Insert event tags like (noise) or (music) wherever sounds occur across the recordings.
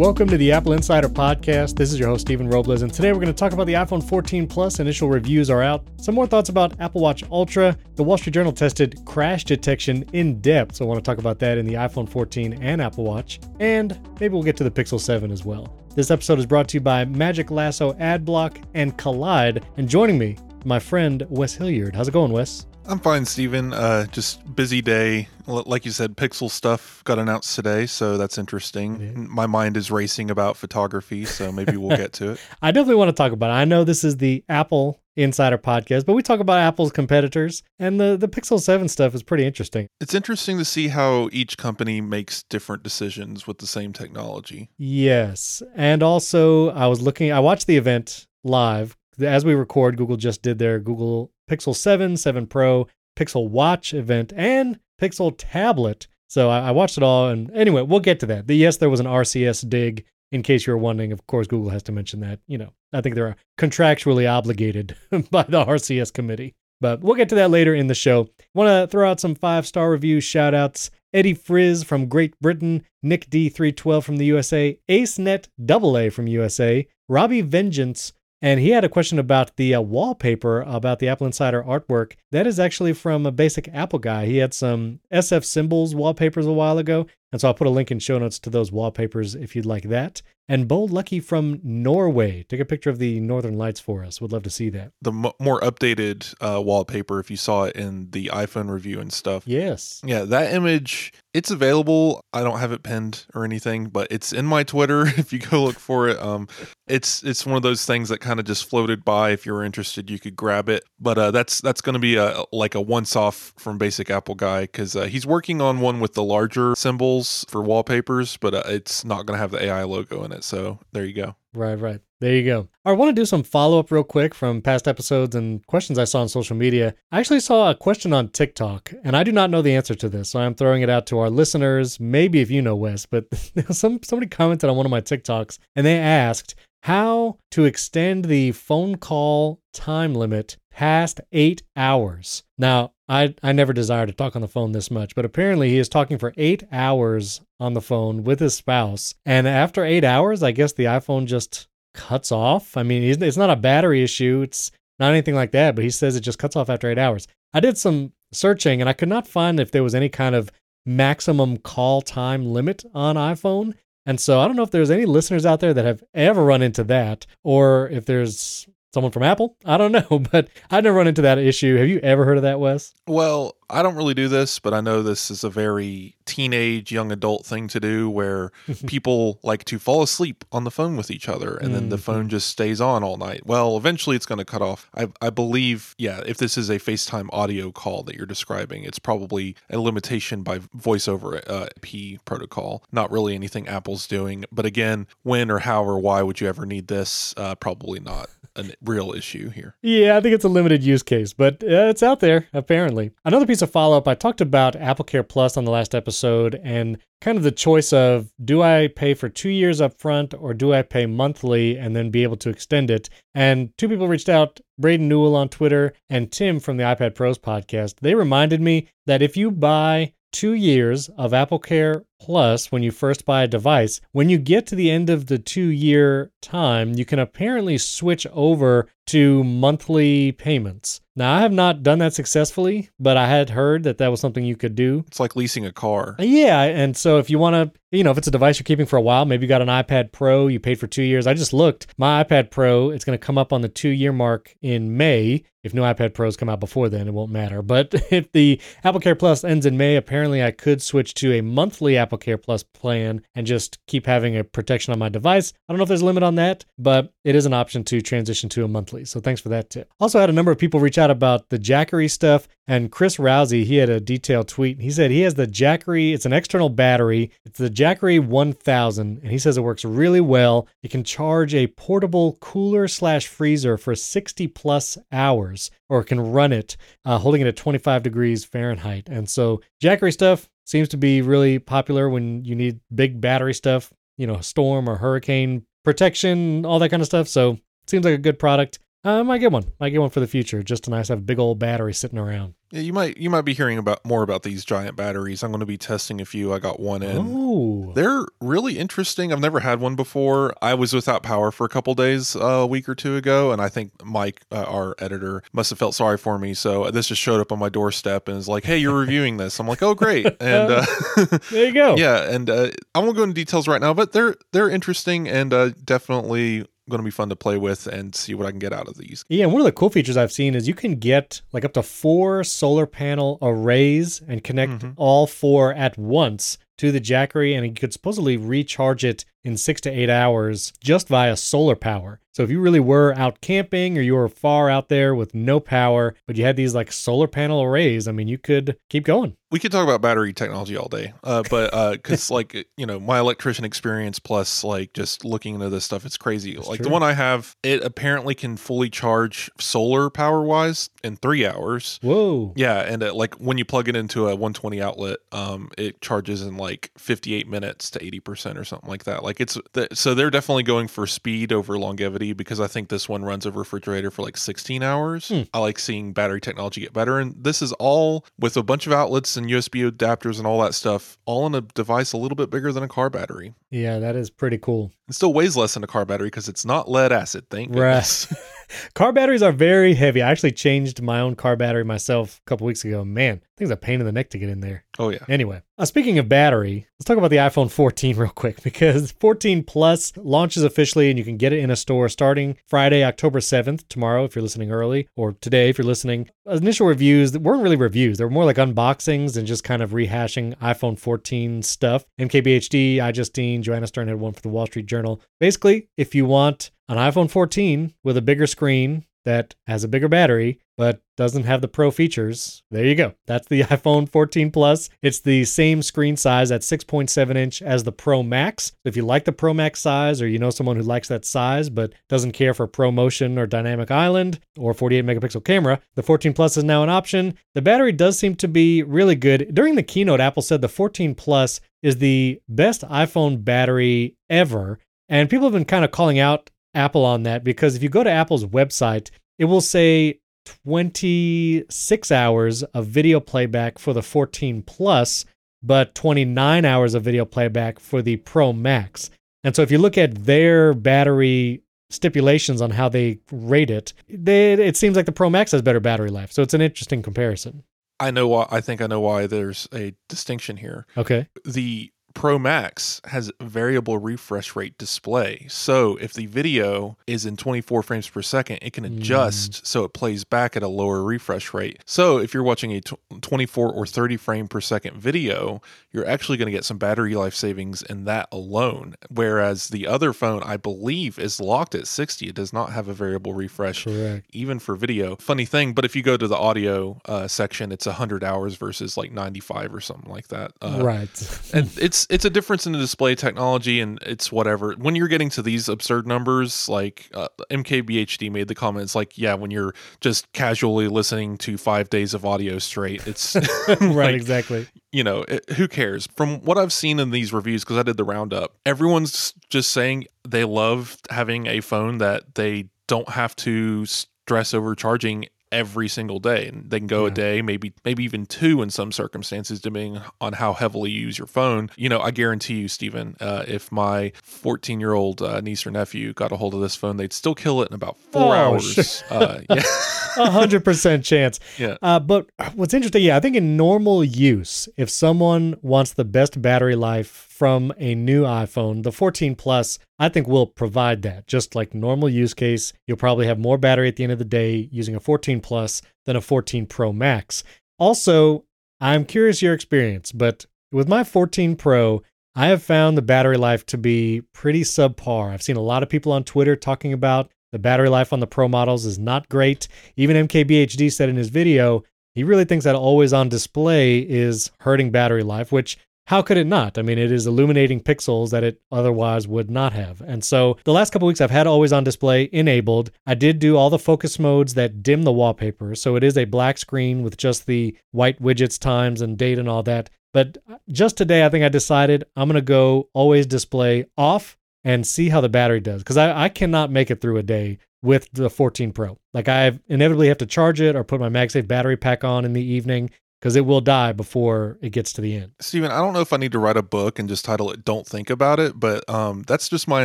Welcome to the Apple Insider Podcast. This is your host, Stephen Robles, and today we're going to talk about the iPhone 14 Plus. Initial reviews are out. Some more thoughts about Apple Watch Ultra. The Wall Street Journal tested crash detection in depth, so I want to talk about that in the iPhone 14 and Apple Watch. And maybe we'll get to the Pixel 7 as well. This episode is brought to you by Magic Lasso Adblock and Kolide. And joining me, my friend Wes Hilliard. How's it going, Wes? I'm fine, Stephen. Uh, just busy day. L- Like you said, Pixel stuff got announced today, so that's interesting. My mind is racing about photography, so maybe we'll get to it. (laughs) I definitely want to talk about it. I know this is the Apple Insider Podcast, but we talk about Apple's competitors, and the, the Pixel 7 stuff is pretty interesting. It's interesting to see how each company makes different decisions with the same technology. Yes. And also, I was looking, I watched the event live. As we record, Google just did their Google Pixel 7, 7 Pro, Pixel Watch event, and Pixel Tablet. So I, I watched it all. And anyway, we'll get to that. The, yes, there was an RCS dig. In case you're wondering, of course, Google has to mention that. You know, I think they're contractually obligated (laughs) by the RCS committee. But we'll get to that later in the show. Want to throw out some five star review shout outs. Eddie Frizz from Great Britain, Nick D312 from the USA, AceNet AA from USA, Robbie Vengeance, and he had a question about the uh, wallpaper about the Apple Insider artwork. That is actually from a basic Apple guy. He had some SF symbols wallpapers a while ago. And so I'll put a link in show notes to those wallpapers if you'd like that. And Bold Lucky from Norway took a picture of the Northern Lights for us. Would love to see that. The m- more updated uh, wallpaper, if you saw it in the iPhone review and stuff. Yes. Yeah, that image, it's available. I don't have it pinned or anything, but it's in my Twitter (laughs) if you go look for it. Um it's it's one of those things that kind of just floated by if you were interested, you could grab it. But uh that's that's going to be a like a once off from Basic Apple guy cuz uh, he's working on one with the larger symbols for wallpapers, but uh, it's not going to have the AI logo in it. So, there you go. Right, right. There you go. I want to do some follow up real quick from past episodes and questions I saw on social media. I actually saw a question on TikTok, and I do not know the answer to this, so I'm throwing it out to our listeners. Maybe if you know Wes, but (laughs) some somebody commented on one of my TikToks, and they asked how to extend the phone call time limit past eight hours. Now, I, I never desired to talk on the phone this much, but apparently he is talking for eight hours on the phone with his spouse. And after eight hours, I guess the iPhone just cuts off. I mean, it's not a battery issue, it's not anything like that, but he says it just cuts off after eight hours. I did some searching and I could not find if there was any kind of maximum call time limit on iPhone. And so I don't know if there's any listeners out there that have ever run into that or if there's someone from Apple. I don't (laughs) know, but I've never run into that issue. Have you ever heard of that, Wes? Well, I don't really do this, but I know this is a very teenage, young adult thing to do where (laughs) people like to fall asleep on the phone with each other and then the Mhm. phone just stays on all night. Well, eventually it's going to cut off. I, I believe, yeah, if this is a FaceTime audio call that you're describing, it's probably a limitation by voice over uh, IP protocol, not really anything Apple's doing. But again, when or how or why would you ever need this? Uh, probably not a real issue here. Yeah, I think it's a limited use case, but uh, it's out there apparently. Another piece of follow up I talked about Apple Care Plus on the last episode and kind of the choice of do I pay for two years up front or do I pay monthly and then be able to extend it? And two people reached out Braden Newell on Twitter and Tim from the iPad Pros podcast. They reminded me that if you buy two years of Apple Care Plus when you first buy a device, when you get to the end of the two year time, you can apparently switch over to monthly payments. Now, I have not done that successfully, but I had heard that that was something you could do. It's like leasing a car. Uh, yeah, and so if you want to, you know, if it's a device you're keeping for a while, maybe you got an iPad Pro, you paid for two years. I just looked, my iPad Pro, it's going to come up on the two year mark in May. If no iPad Pros come out before then, it won't matter. But (laughs) if the Apple Care Plus ends in May, apparently I could switch to a monthly Apple Care Plus plan and just keep having a protection on my device. I don't know if there's a limit on that, but it is an option to transition to a monthly. So thanks for that tip. Also had a number of people reach out about the Jackery stuff. And Chris Rousey, he had a detailed tweet. He said he has the Jackery, it's an external battery. It's the Jackery 1000, and he says it works really well. It can charge a portable cooler slash freezer for 60 plus hours, or can run it uh, holding it at 25 degrees Fahrenheit. And so Jackery stuff seems to be really popular when you need big battery stuff, you know, storm or hurricane protection, all that kind of stuff. So seems like a good product. I might get one. Might get one for the future. Just a nice to have a big old battery sitting around. Yeah, you might you might be hearing about more about these giant batteries. I'm going to be testing a few. I got one in. Oh, They're really interesting. I've never had one before. I was without power for a couple days uh, a week or two ago, and I think Mike, uh, our editor, must have felt sorry for me. So this just showed up on my doorstep and is like, "Hey, you're reviewing this." I'm like, "Oh, great!" (laughs) And uh, (laughs) there you go. (laughs) yeah, and uh, I won't go into details right now, but they're they're interesting and uh, definitely going to be fun to play with and see what I can get out of these. Yeah, and one of the cool features I've seen is you can get like up to four solar panel arrays and connect Mhm. all four at once to the Jackery, and you could supposedly recharge it in six to eight hours just via solar power. So if you really were out camping or you were far out there with no power, but you had these like solar panel arrays, I mean, you could keep going. We could talk about battery technology all day, uh, but because (laughs) like you know my electrician experience plus like just looking into this stuff, it's crazy. That's like true. the one I have, it apparently can fully charge solar power wise in three hours. Whoa. Yeah, and uh, like when you plug it into a 120 outlet, um, it charges in like 58 minutes to 80 percent or something like that. Like it's th- so they're definitely going for speed over longevity because I think this one runs a refrigerator for like 16 hours. Hmm. I like seeing battery technology get better, and this is all with a bunch of outlets and USB adapters and all that stuff, all in a device a little bit bigger than a car battery. Yeah, that is pretty cool. It still weighs less than a car battery because it's not lead acid. Thank Right. (laughs) Car batteries are very heavy. I actually changed my own car battery myself a couple weeks ago. Man, thing's a pain in the neck to get in there. oh yeah. Anyway, uh, speaking of battery, let's talk about the iPhone 14 (laughs) real quick because 14 Plus launches officially and you can get it in a store starting Friday, October 7th, tomorrow if you're listening early, or today if you're listening. Initial reviews that weren't really reviews, they were more like unboxings and just kind of rehashing iPhone 14 stuff. MKBHD, iJustine, Joanna Stern had one for the Wall Street Journal. Basically, if you want an iPhone 14 with a bigger screen that has a bigger battery but doesn't have the pro features. There you go. That's the (laughs) iPhone 14 Plus. It's the same screen size at 6.7 inch as the Pro Max. If you like the Pro Max size or you know someone who likes that size but doesn't care for ProMotion or Dynamic Island or 48 megapixel camera, the 14 Plus is now an option. The battery does seem to be really good. During the keynote, Apple said the 14 Plus is the best iPhone battery ever. And people have been kind of calling out Apple on that because if you go to Apple's website, it will say 26 hours of video playback for the 14 Plus, but 29 hours of video playback for the Pro Max. And so if you look at their battery stipulations on how they rate it, they, it seems like the Pro Max has better battery life. So it's an interesting comparison. I know why. I think I know why there's a distinction here. Okay. the Pro Max has variable refresh rate display. So if the video is in 24 frames per second, it can adjust so it plays back at a lower refresh rate. So if you're watching a 24 or 30 frame per second video, you're actually going to get some battery life savings in that alone. Whereas the other phone, I believe, is locked at 60. It does not have a variable refresh Correct. even for video. Funny thing, but if you go to the audio uh, section, it's 100 hours versus like 95 or something like that. Uh, right. and it's it's a difference in the display technology and it's whatever when you're getting to these absurd numbers like uh, mkbhd made the comments like yeah when you're just casually listening to five days of audio straight it's (laughs) (laughs) right, like, exactly. you know it, who cares from what i've seen in these reviews because i did the roundup everyone's just saying they love having a phone that they don't have to stress over charging every single day. And they can go a day maybe maybe even two in some circumstances depending on how heavily you use your phone. You know i guarantee you stephen uh, if my 14 year old uh, niece or nephew got a hold of this phone they'd still kill it in about four Oh, hours. uh, yeah. (laughs) A hundred percent chance. Yeah. Uh, but what's interesting, yeah, I think in normal use, if someone wants the best battery life from a new iPhone, the 14 Plus, I think will provide that. Just like normal use case, you'll probably have more battery at the end of the day using a 14 Plus than a 14 Pro Max. Also, I'm curious your experience, but with my 14 Pro, I have found the battery life to be pretty subpar. I've seen a lot of people on Twitter talking about the battery life on the Pro models is not great. Even MKBHD said in his video, he really thinks that always on display is hurting battery life, which how could it not? I mean, it is illuminating pixels that it otherwise would not have. And so the last couple weeks I've had always on display enabled. I did do all the focus modes that dim the wallpaper. So it is a black screen with just the white widgets, times, and date and all that. But uh, just today, I think I decided I'm going to go always display off and see how the battery does because I, I cannot make it through a day with the 14 Pro. Like I inevitably have to charge it or put my MagSafe battery pack on in the evening because it will die before it gets to the end. Stephen, I don't know if I need to write a book and just title it Don't Think About It, but um, that's just my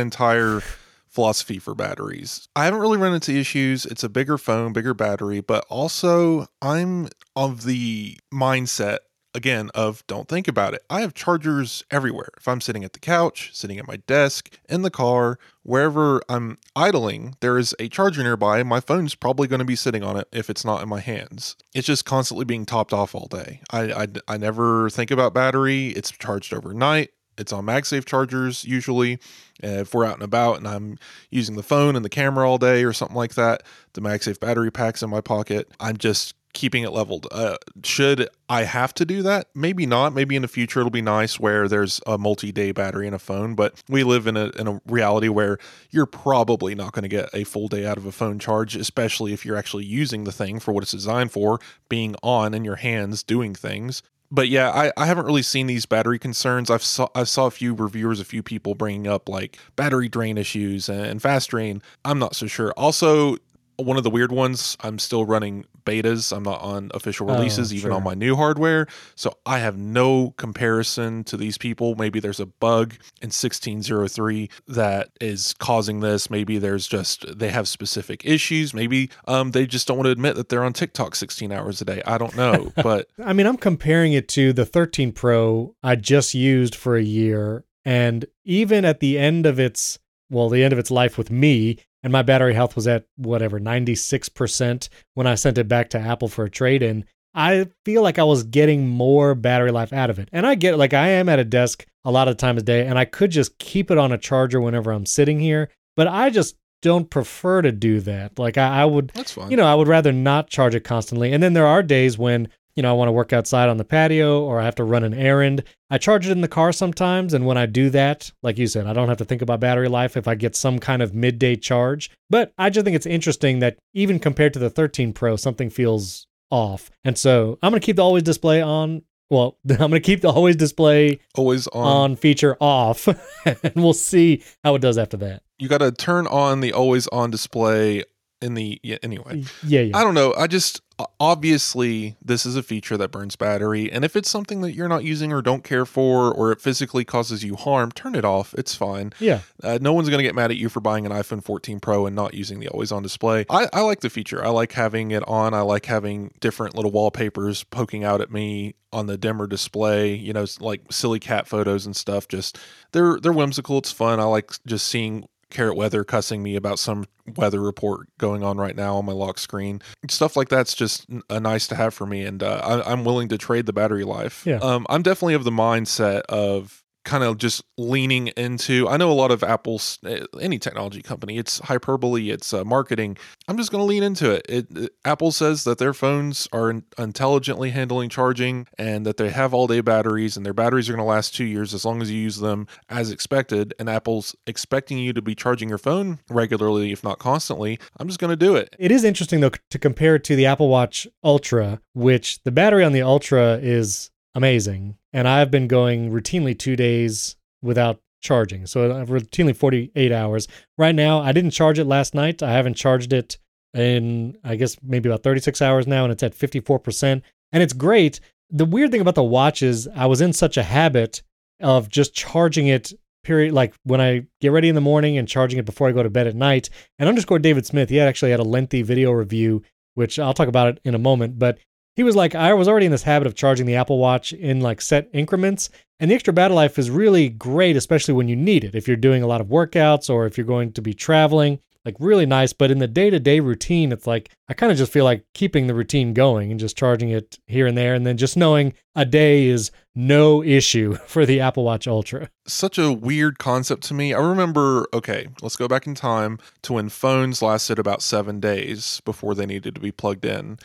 entire (sighs) philosophy for batteries. I haven't really run into issues. It's a bigger phone, bigger battery, but also I'm of the mindset again of don't think about it. I have chargers everywhere. If I'm sitting at the couch, sitting at my desk, in the car, wherever I'm idling, there is a charger nearby. My phone's probably going to be sitting on it if it's not in my hands. It's just constantly being topped off all day. I, I, I never think about battery. It's charged overnight. It's on MagSafe chargers usually. Uh, if we're out and about and I'm using the phone and the camera all day or something like that, the MagSafe battery pack's in my pocket. I'm just keeping it leveled. Uh, should I have to do that? Maybe not. Maybe in the future it'll be nice where there's a multi-day battery in a phone, but we live in a in a reality where you're probably not going to get a full day out of a phone charge, especially if you're actually using the thing for what it's designed for, being on in your hands doing things. But yeah, I, I haven't really seen these battery concerns. I've saw I saw a few reviewers, a few people bringing up like battery drain issues and fast drain. I'm not so sure. Also, one of the weird ones, I'm still running betas. I'm not on official releases, Oh, even sure. on my new hardware. So I have no comparison to these people. Maybe there's a bug in 1603 that is causing this. Maybe there's just they have specific issues. Maybe um, they just don't want to admit that they're on TikTok 16 hours a day. I don't know, (laughs) but I mean, I'm comparing it to the 13 Pro I just used for a year. And even at the end of its, well, the end of its life with me, and my battery health was at whatever, 96% when I sent it back to Apple for a trade in. I feel like I was getting more battery life out of it. And I get like I am at a desk a lot of times a day, and I could just keep it on a charger whenever I'm sitting here, but I just don't prefer to do that. Like I, I would that's fine. you know, I would rather not charge it constantly. And then there are days when, you know, I want to work outside on the patio or I have to run an errand. I charge it in the car sometimes. And when I do that, like you said, I don't have to think about battery life if I get some kind of midday charge. But I just think it's interesting that even compared to the 13 Pro, something feels off. And so I'm going to keep the always display on. Well, (laughs) I'm going to keep the always display Always on. on feature off, (laughs) and we'll see how it does after that. You got to turn on the always on display in the yeah, anyway. Yeah, yeah. I don't know. I just obviously this is a feature that burns battery and if it's something that you're not using or don't care for or it physically causes you harm, turn it off. It's fine. Yeah. Uh, no one's going to get mad at you for buying an iPhone 14 Pro and not using the always on display. I, I like the feature. I like having it on. I like having different little wallpapers poking out at me on the dimmer display, you know, like silly cat photos and stuff. Just they're they're whimsical. It's fun. I like just seeing Carrot Weather cussing me about some weather report going on right now on my lock screen. Stuff like that's just a nice to have for me, and uh, I, I'm willing to trade the battery life. Yeah. Um, I'm definitely of the mindset of kind of just leaning into. I know a lot of Apple's eh, any technology company. It's hyperbole. It's uh, marketing. I'm just going to lean into it. It, it. Apple says that their phones are in- intelligently handling charging and that they have all day batteries and their batteries are going to last two years as long as you use them as expected. And Apple's expecting you to be charging your phone regularly, if not constantly. I'm just going to do it. It is interesting though to compare to the Apple Watch Ultra, which the battery on the Ultra is amazing, and I've been going routinely two days without charging, so I've routinely 48 hours. Right now, I didn't charge it last night. I haven't charged it in I guess maybe about 36 hours now, and it's at 54 percent, and it's great. The weird thing about the watch is I was in such a habit of just charging it period like when I get ready in the morning and charging it before I go to bed at night. And underscore David Smith, he actually had a lengthy video review, which I'll talk about it in a moment. But he was like, I was already in this habit of charging the Apple Watch in like set increments. And the extra battery life is really great, especially when you need it. If you're doing a lot of workouts or if you're going to be traveling, like really nice. But in the day to day routine, it's like I kind of just feel like keeping the routine going and just charging it here and there. And then just knowing a day is no issue (laughs) for the Apple Watch Ultra. such a weird concept to me. I remember, okay, let's go back in time to when phones lasted about seven days before they needed to be plugged in.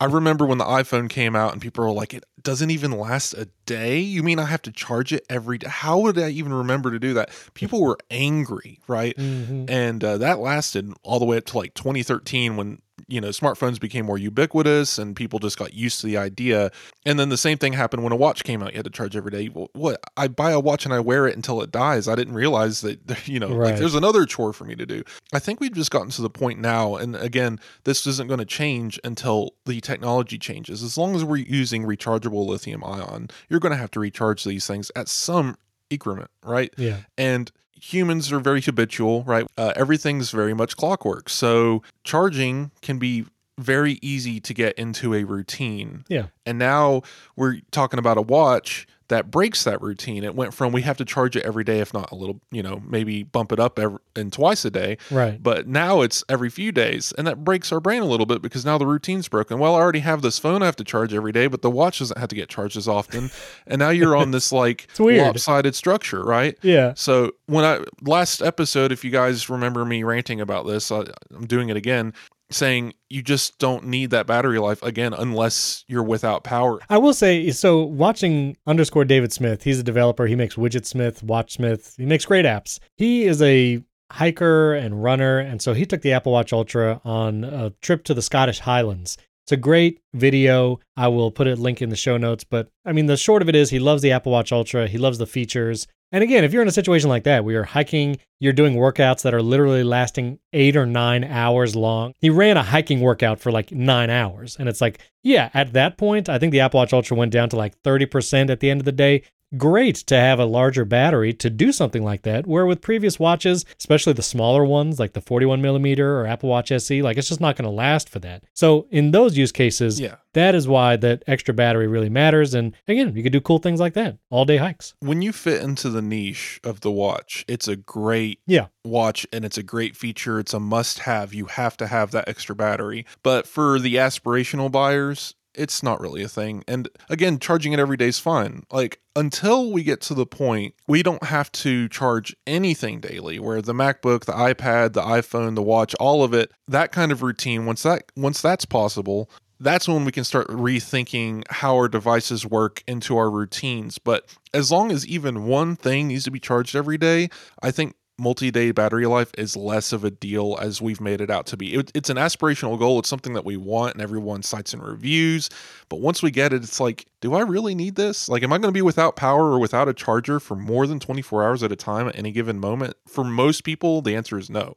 I (laughs) remember when the iPhone came out and people were like, it doesn't even last a day? You mean I have to charge it every day? How would I even remember to do that? People were angry, right? Mm-hmm. And uh, that lasted all the way up to like 2013 when you know, smartphones became more ubiquitous and people just got used to the idea. And then the same thing happened when a watch came out. You had to charge every day. Well, what? I buy a watch and I wear it until it dies. I didn't realize that, (laughs) you know, Right. like there's another chore for me to do. I think we've just gotten to the point now. And again, this isn't going to change until the technology changes. As long as we're using rechargeable lithium ion, you're going to have to recharge these things at some increment, right? Yeah. and humans are very habitual right? Uh, everything's very much clockwork. So charging can be very easy to get into a routine. Yeah. and now we're talking about a watch that breaks that routine it went from we have to charge it every day if not a little you know maybe bump it up every, and twice a day Right. but now it's every few days, and that breaks our brain a little bit because now the routine's broken. Well, I already have this phone I have to charge every day, but the watch doesn't have to get charged as often. (laughs) and now you're on this like lopsided structure, right? Yeah. So when I last episode, if you guys remember me ranting about this, I, I'm doing it again, saying you just don't need that battery life again unless you're without power. I will say, so watching underscore David Smith, he's a developer. He makes Widgetsmith, Watch Smith. He makes great apps. He is a hiker and runner. And so he took the Apple Watch Ultra on a trip to the Scottish Highlands. It's a great video. I will put a link in the show notes. But I mean, the short of it is he loves the Apple Watch Ultra. He loves the features. And again, if you're in a situation like that, where you're hiking, you're doing workouts that are literally lasting eight or nine hours long. He ran a hiking workout for like nine hours. And it's like, yeah, at that point, I think the Apple Watch Ultra went down to like 30% at the end of the day. Great to have a larger battery to do something like that. Where with previous watches, especially the smaller ones like the 41 millimeter or Apple Watch SE, like it's just not going to last for that. So in those use cases, Yeah. that is why that extra battery really matters. And again, you could do cool things like that, all day hikes. When you fit into the niche of the watch, it's a great Yeah. watch and it's a great feature. It's a must have. You have to have that extra battery. But for the aspirational buyers, it's not really a thing. And again, charging it every day is fine. Like until we get to the point we don't have to charge anything daily where the MacBook, the iPad, the iPhone, the watch, all of it, that kind of routine, once that once that's possible, that's when we can start rethinking how our devices work into our routines. But as long as even one thing needs to be charged every day, I think multi-day battery life is less of a deal as we've made it out to be. It, it's an aspirational goal. It's something that we want, and everyone cites in reviews. But once we get it, it's like, do I really need this? Like, am I going to be without power or without a charger for more than 24 hours at a time at any given moment? For most people, the answer is no.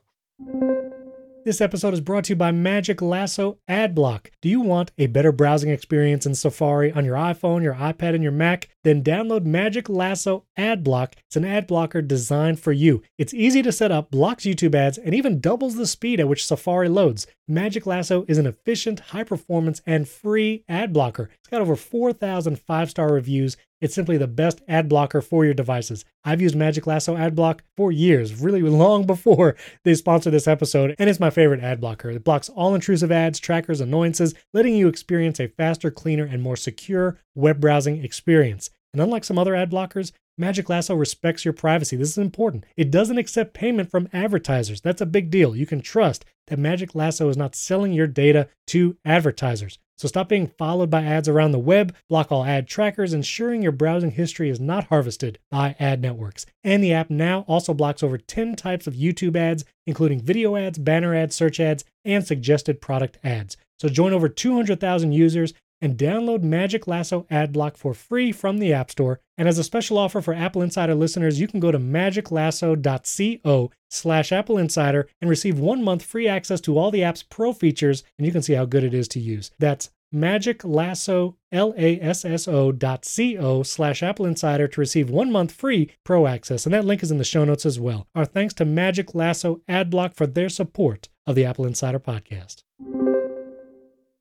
This episode is brought to you by Magic Lasso Adblock. Do you want a better browsing experience in Safari on your iPhone, your iPad, and your Mac? Then download Magic Lasso Adblock. It's an ad blocker designed for you. It's easy to set up, blocks YouTube ads, and even doubles the speed at which Safari loads. Magic Lasso is an efficient, high performance, and free ad blocker. It's got over 4,000 five star reviews. It's simply the best ad blocker for your devices. I've used Magic Lasso ad block for years, really long before they sponsored this episode, and it's my favorite ad blocker. It blocks all intrusive ads, trackers, annoyances, letting you experience a faster, cleaner, and more secure web browsing experience. And unlike some other ad blockers, Magic Lasso respects your privacy. This is important. It doesn't accept payment from advertisers. That's a big deal. You can trust that Magic Lasso is not selling your data to advertisers. So stop being followed by ads around the web, block all ad trackers, ensuring your browsing history is not harvested by ad networks. And the app now also blocks over 10 types of YouTube ads, including video ads, banner ads, search ads, and suggested product ads. So join over 200,000 users and download Magic Lasso Adblock for free from the App Store. And as a special offer for Apple Insider listeners, you can go to magiclasso.co slash Apple Insider and receive one month free access to all the app's pro features, and you can see how good it is to use. That's magiclasso, L-A-S-S-O dot C-O slash Apple Insider to receive one month free pro access. And that link is in the show notes as well. Our thanks to Magic Lasso Adblock for their support of the Apple Insider podcast.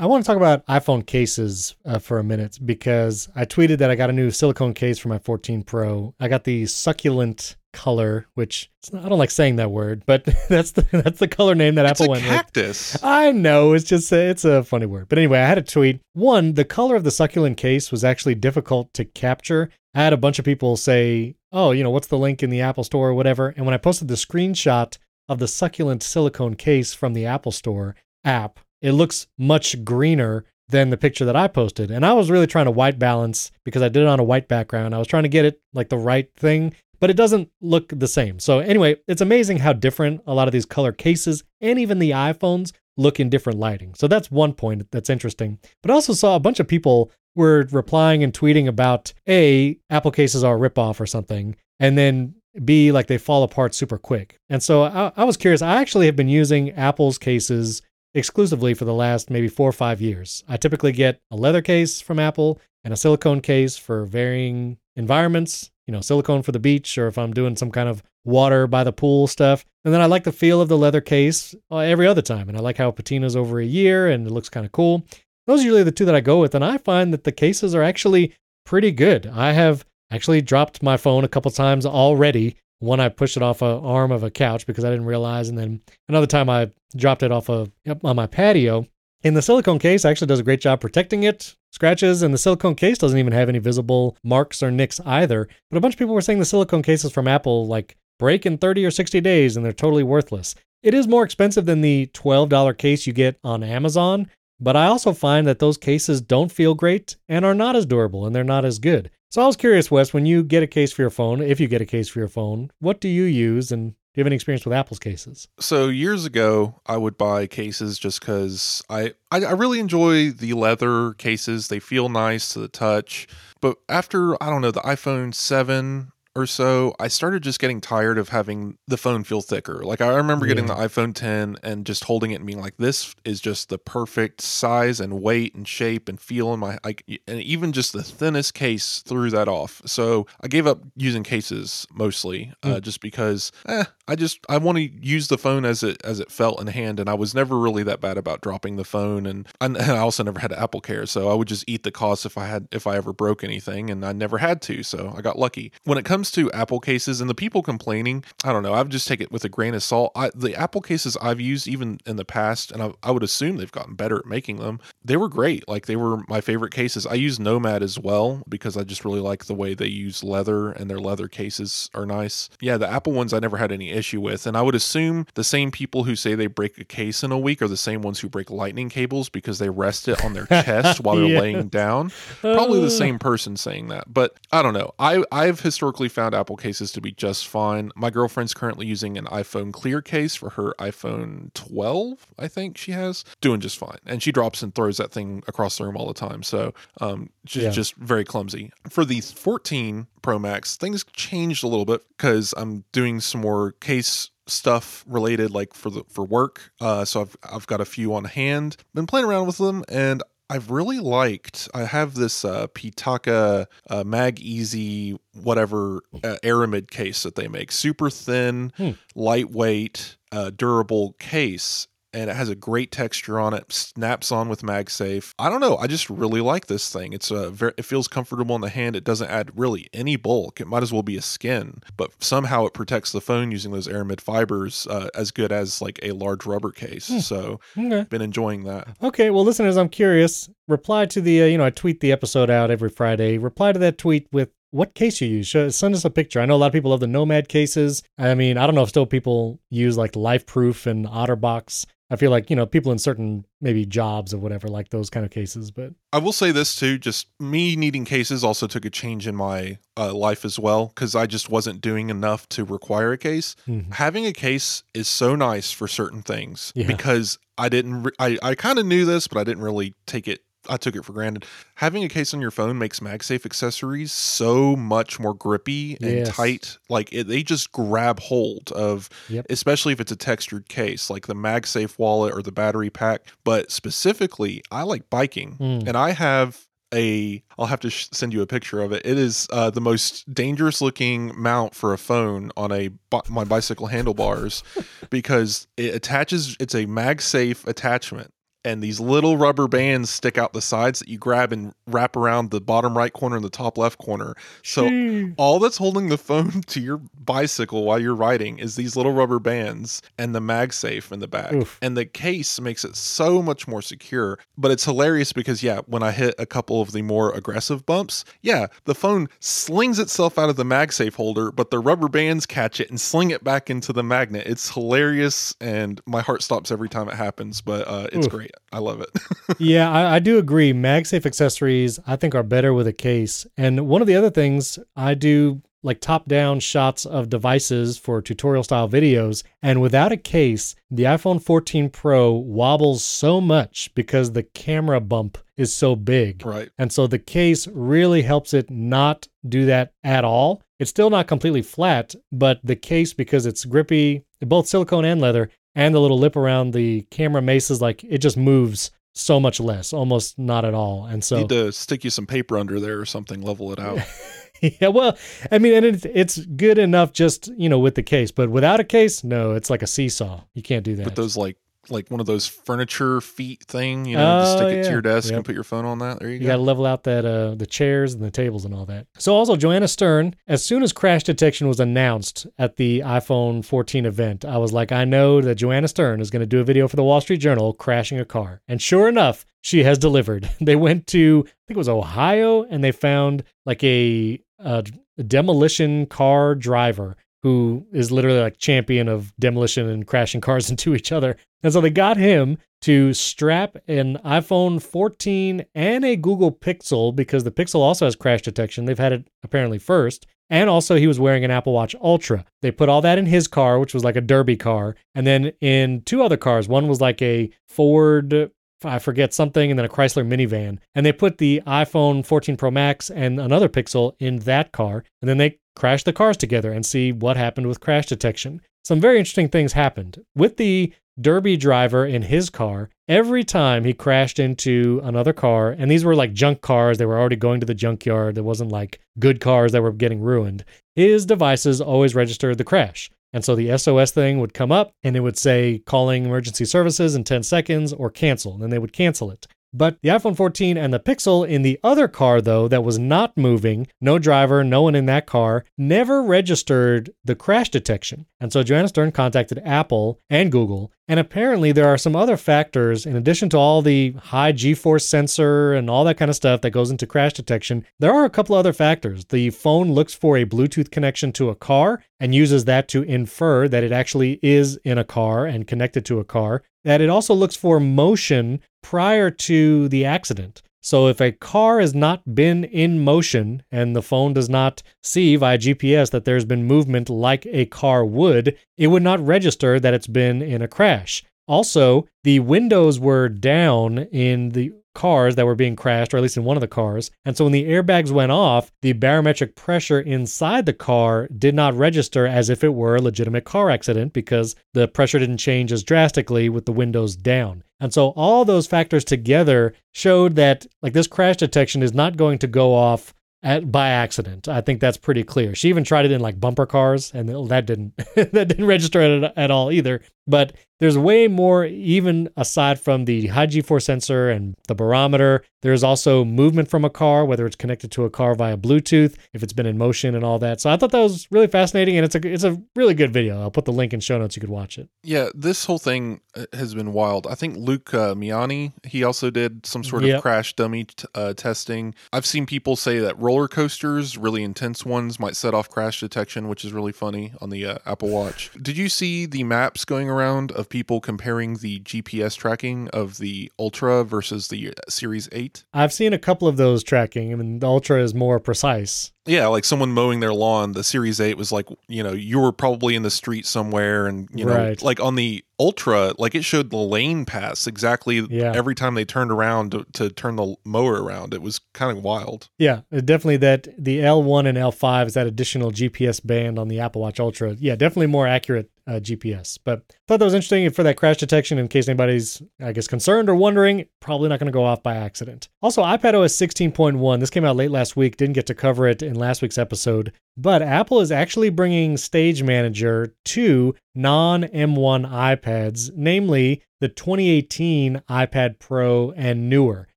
I want to talk about iPhone cases uh, for a minute because I tweeted that I got a new silicone case for my 14 Pro. I got the succulent color, which it's not, I don't like saying that word, but (laughs) that's the that's the color name that It's Apple went with. cactus. I know it's just a, it's a funny word, but anyway, I had a tweet. One, the color of the succulent case was actually difficult to capture. I had a bunch of people say, "Oh, you know, what's the link in the Apple Store or whatever?" And when I posted the screenshot of the succulent silicone case from the Apple Store app, it looks much greener than the picture that I posted. And I was really trying to white balance because I did it on a white background. I was trying to get it like the right thing, but it doesn't look the same. So anyway, it's amazing how different a lot of these color cases and even the iPhones look in different lighting. So that's one point that's interesting. But I also saw a bunch of people were replying and tweeting about A, Apple cases are a ripoff or something, and then B, like they fall apart super quick. And so I, I was curious. I actually have been using Apple's cases exclusively for the last maybe four or five years. I typically get a leather case from Apple and a silicone case for varying environments, you know, silicone for the beach or if I'm doing some kind of water by the pool stuff. And then I like the feel of the leather case uh, every other time. And I like how patina's over a year and it looks kind of cool. Those are usually the two that I go with. And I find that the cases are actually pretty good. I have actually dropped my phone a couple times already. One I pushed it off a arm of a couch because I didn't realize, and then another time I dropped it off a on my patio. And the silicone case actually does a great job protecting it. Scratches, and the silicone case doesn't even have any visible marks or nicks either. But a bunch of people were saying the silicone cases from Apple like break in 30 or 60 days and they're totally worthless. It is more expensive than the $12 case you get on Amazon, but I also find that those cases don't feel great and are not as durable and they're not as good. So I was curious, Wes, when you get a case for your phone, if you get a case for your phone, what do you use and do you have any experience with Apple's cases? So years ago, I would buy cases just because I, I, I really enjoy the leather cases. They feel nice to the touch. But after I don't know the iPhone seven or so, I started just getting tired of having the phone feel thicker. Like I remember getting the iPhone 10 and just holding it and being like, "This is just the perfect size and weight and shape and feel in my like." And even just the thinnest case threw that off. So I gave up using cases mostly, uh, just because eh, I just I want to use the phone as it as it felt in hand, and I was never really that bad about dropping the phone, and and I also never had Apple Care, so I would just eat the cost if I had if I ever broke anything, and I never had to, so I got lucky. When it comes to Apple cases and the people complaining, I don't know, I would just take it with a grain of salt. I, the Apple cases I've used even in the past, and I, I would assume they've gotten better at making them. They were great, like they were my favorite cases. I use Nomad as well because I just really like the way they use leather, and their leather cases are nice. Yeah, the Apple ones I never had any issue with, and I would assume the same people who say they break a case in a week are the same ones who break lightning cables because they rest it on their (laughs) chest while they're Yeah. laying down. Probably Uh. the same person saying that, but I don't know. I I've historically found Apple cases to be just fine. My girlfriend's currently using an iPhone clear case for her iPhone 12, I think she has, doing just fine. And she drops and throws that thing across the room all the time. So, um, she's Yeah. just very clumsy. For the 14 Pro Max, things changed a little bit because I'm doing some more case stuff related like for the for work uh so i've i've got a few on hand been playing around with them and I've really liked. I have this uh, Pitaka uh, MagEZ whatever uh, Aramid case that they make. Super thin, Hmm. lightweight, uh, durable case, and it has a great texture on it. Snaps on with MagSafe. I don't know. I just really like this thing. It's a very. It feels comfortable in the hand. It doesn't add really any bulk. It might as well be a skin, but somehow it protects the phone using those Aramid fibers uh, as good as like a large rubber case. Hmm. So Okay. been enjoying that. Okay, well, listeners, I'm curious. Reply to the, uh, you know, I tweet the episode out every Friday. Reply to that tweet with what case you use. Send us a picture. I know a lot of people love the Nomad cases. I mean, I don't know if still people use like LifeProof and OtterBox. I feel like, you know, people in certain maybe jobs or whatever like those kind of cases. But I will say this too: just me needing cases also took a change in my uh, life as well because I just wasn't doing enough to require a case. Mhm. Having a case is so nice for certain things Yeah. because I didn't. Re- I I kind of knew this, but I didn't really take it. I took it for granted. Having a case on your phone makes MagSafe accessories so much more grippy and Yes. tight. Like it, they just grab hold of, Yep. especially if it's a textured case, like the MagSafe wallet or the battery pack. But specifically, I like biking, Mm. and I have a. I'll have to sh- send you a picture of it. It is uh, the most dangerous looking mount for a phone on a bi- my bicycle handlebars (laughs) because it attaches. It's a MagSafe attachment. And these little rubber bands stick out the sides that you grab and wrap around the bottom right corner and the top left corner. So Shoo. all that's holding the phone (laughs) to your bicycle while you're riding is these little rubber bands and the MagSafe in the back. Oof. And the case makes it so much more secure. But it's hilarious because, yeah, when I hit a couple of the more aggressive bumps, yeah, the phone slings itself out of the MagSafe holder, but the rubber bands catch it and sling it back into the magnet. It's hilarious, and my heart stops every time it happens, but uh, it's Oof. great. I love it. (laughs) yeah, I, I do agree. MagSafe accessories, I think, are better with a case. And one of the other things I do like top down shots of devices for tutorial style videos. And without a case, the iPhone 14 Pro wobbles so much because the camera bump is so big. Right. And so the case really helps it not do that at all. It's still not completely flat, but the case, because it's grippy, both silicone and leather, and the little lip around the camera maces, like it just moves so much less, almost not at all. And so you Need to stick you some paper under there or something, level it out. (laughs) yeah, well, I mean, and it's it's good enough just you know with the case, but without a case, no, it's like a seesaw. You can't do that. But those like like one of those furniture feet thing, you know, just Oh, stick it to your desk Yep. and put your phone on that. There you, You go. You got to level out that uh, the chairs and the tables and all that. So also Joanna Stern, as soon as crash detection was announced at the iPhone 14 event, I was like, I know that Joanna Stern is going to do a video for the Wall Street Journal crashing a car. And sure enough, she has delivered. (laughs) They went to I think it was Ohio and they found like a, a demolition car driver who is literally like champion of demolition and crashing cars (laughs) into each other. And so they got him to strap an iPhone 14 and a Google Pixel because the Pixel also has crash detection. They've had it apparently first. And also, he was wearing an Apple Watch Ultra. They put all that in his car, which was like a derby car. And then in two other cars, one was like a Ford, I forget something, and then a Chrysler minivan. And they put the iPhone 14 Pro Max and another Pixel in that car. And then they crash the cars together and see what happened with crash detection. Some very interesting things happened. With the Derby driver in his car, every time he crashed into another car, and these were like junk cars, they were already going to the junkyard. There wasn't like good cars that were getting ruined. His devices always registered the crash. And so the SOS thing would come up and it would say calling emergency services in 10 seconds or cancel. And then they would cancel it. But the iPhone 14 and the Pixel in the other car, though, that was not moving, no driver, no one in that car, never registered the crash detection. And so Joanna Stern contacted Apple and Google. And apparently, there are some other factors, in addition to all the high G force sensor and all that kind of stuff that goes into crash detection. There are a couple other factors. The phone looks for a Bluetooth connection to a car and uses that to infer that it actually is in a car and connected to a car that it also looks for motion prior to the accident. So if a car has not been in motion and the phone does not see via GPS that there's been movement like a car would, it would not register that it's been in a crash. Also, the windows were down in the cars that were being crashed, or at least in one of the cars. And so when the airbags went off, the barometric pressure inside the car did not register as if it were a legitimate car accident because the pressure didn't change as drastically with the windows down. And so all those factors together showed that like this crash detection is not going to go off at, by accident. I think that's pretty clear. She even tried it in like bumper cars, and that didn't (laughs) that didn't register at, at all either. But there's way more, even aside from the high G force sensor and the barometer. There's also movement from a car, whether it's connected to a car via Bluetooth, if it's been in motion and all that. So I thought that was really fascinating, and it's a it's a really good video. I'll put the link in show notes. You could watch it. Yeah, this whole thing uh, has been wild. I think Luke uh, Miani, he also did some sort Yep. of crash dummy t- uh, testing. I've seen people say that roller coasters, really intense ones, might set off crash detection, which is really funny on the uh, Apple Watch. Did you see the maps going around of people comparing the GPS tracking of the Ultra versus the uh, Series 8? I've seen a couple of those tracking. I mean, the Ultra is more precise. Yeah, like someone mowing their lawn. The Series 8 was like, you know, you were probably in the street somewhere. And, you know, Right. like on the Ultra, like it showed the lane pass exactly Yeah. every time they turned around to, to turn the mower around. It was kind of wild. Yeah, definitely that the L1 and L5 is that additional GPS band on the Apple Watch Ultra. Yeah, definitely more accurate uh, GPS. But thought that was interesting for that crash detection in case anybody's, I guess, concerned or wondering. Probably not going to go off by accident. Also, iPad OS 16.1. This came out late last week. Didn't get to cover it in last week's episode. But Apple is actually bringing Stage Manager to non M1 iPads, namely the 2018 iPad Pro and newer.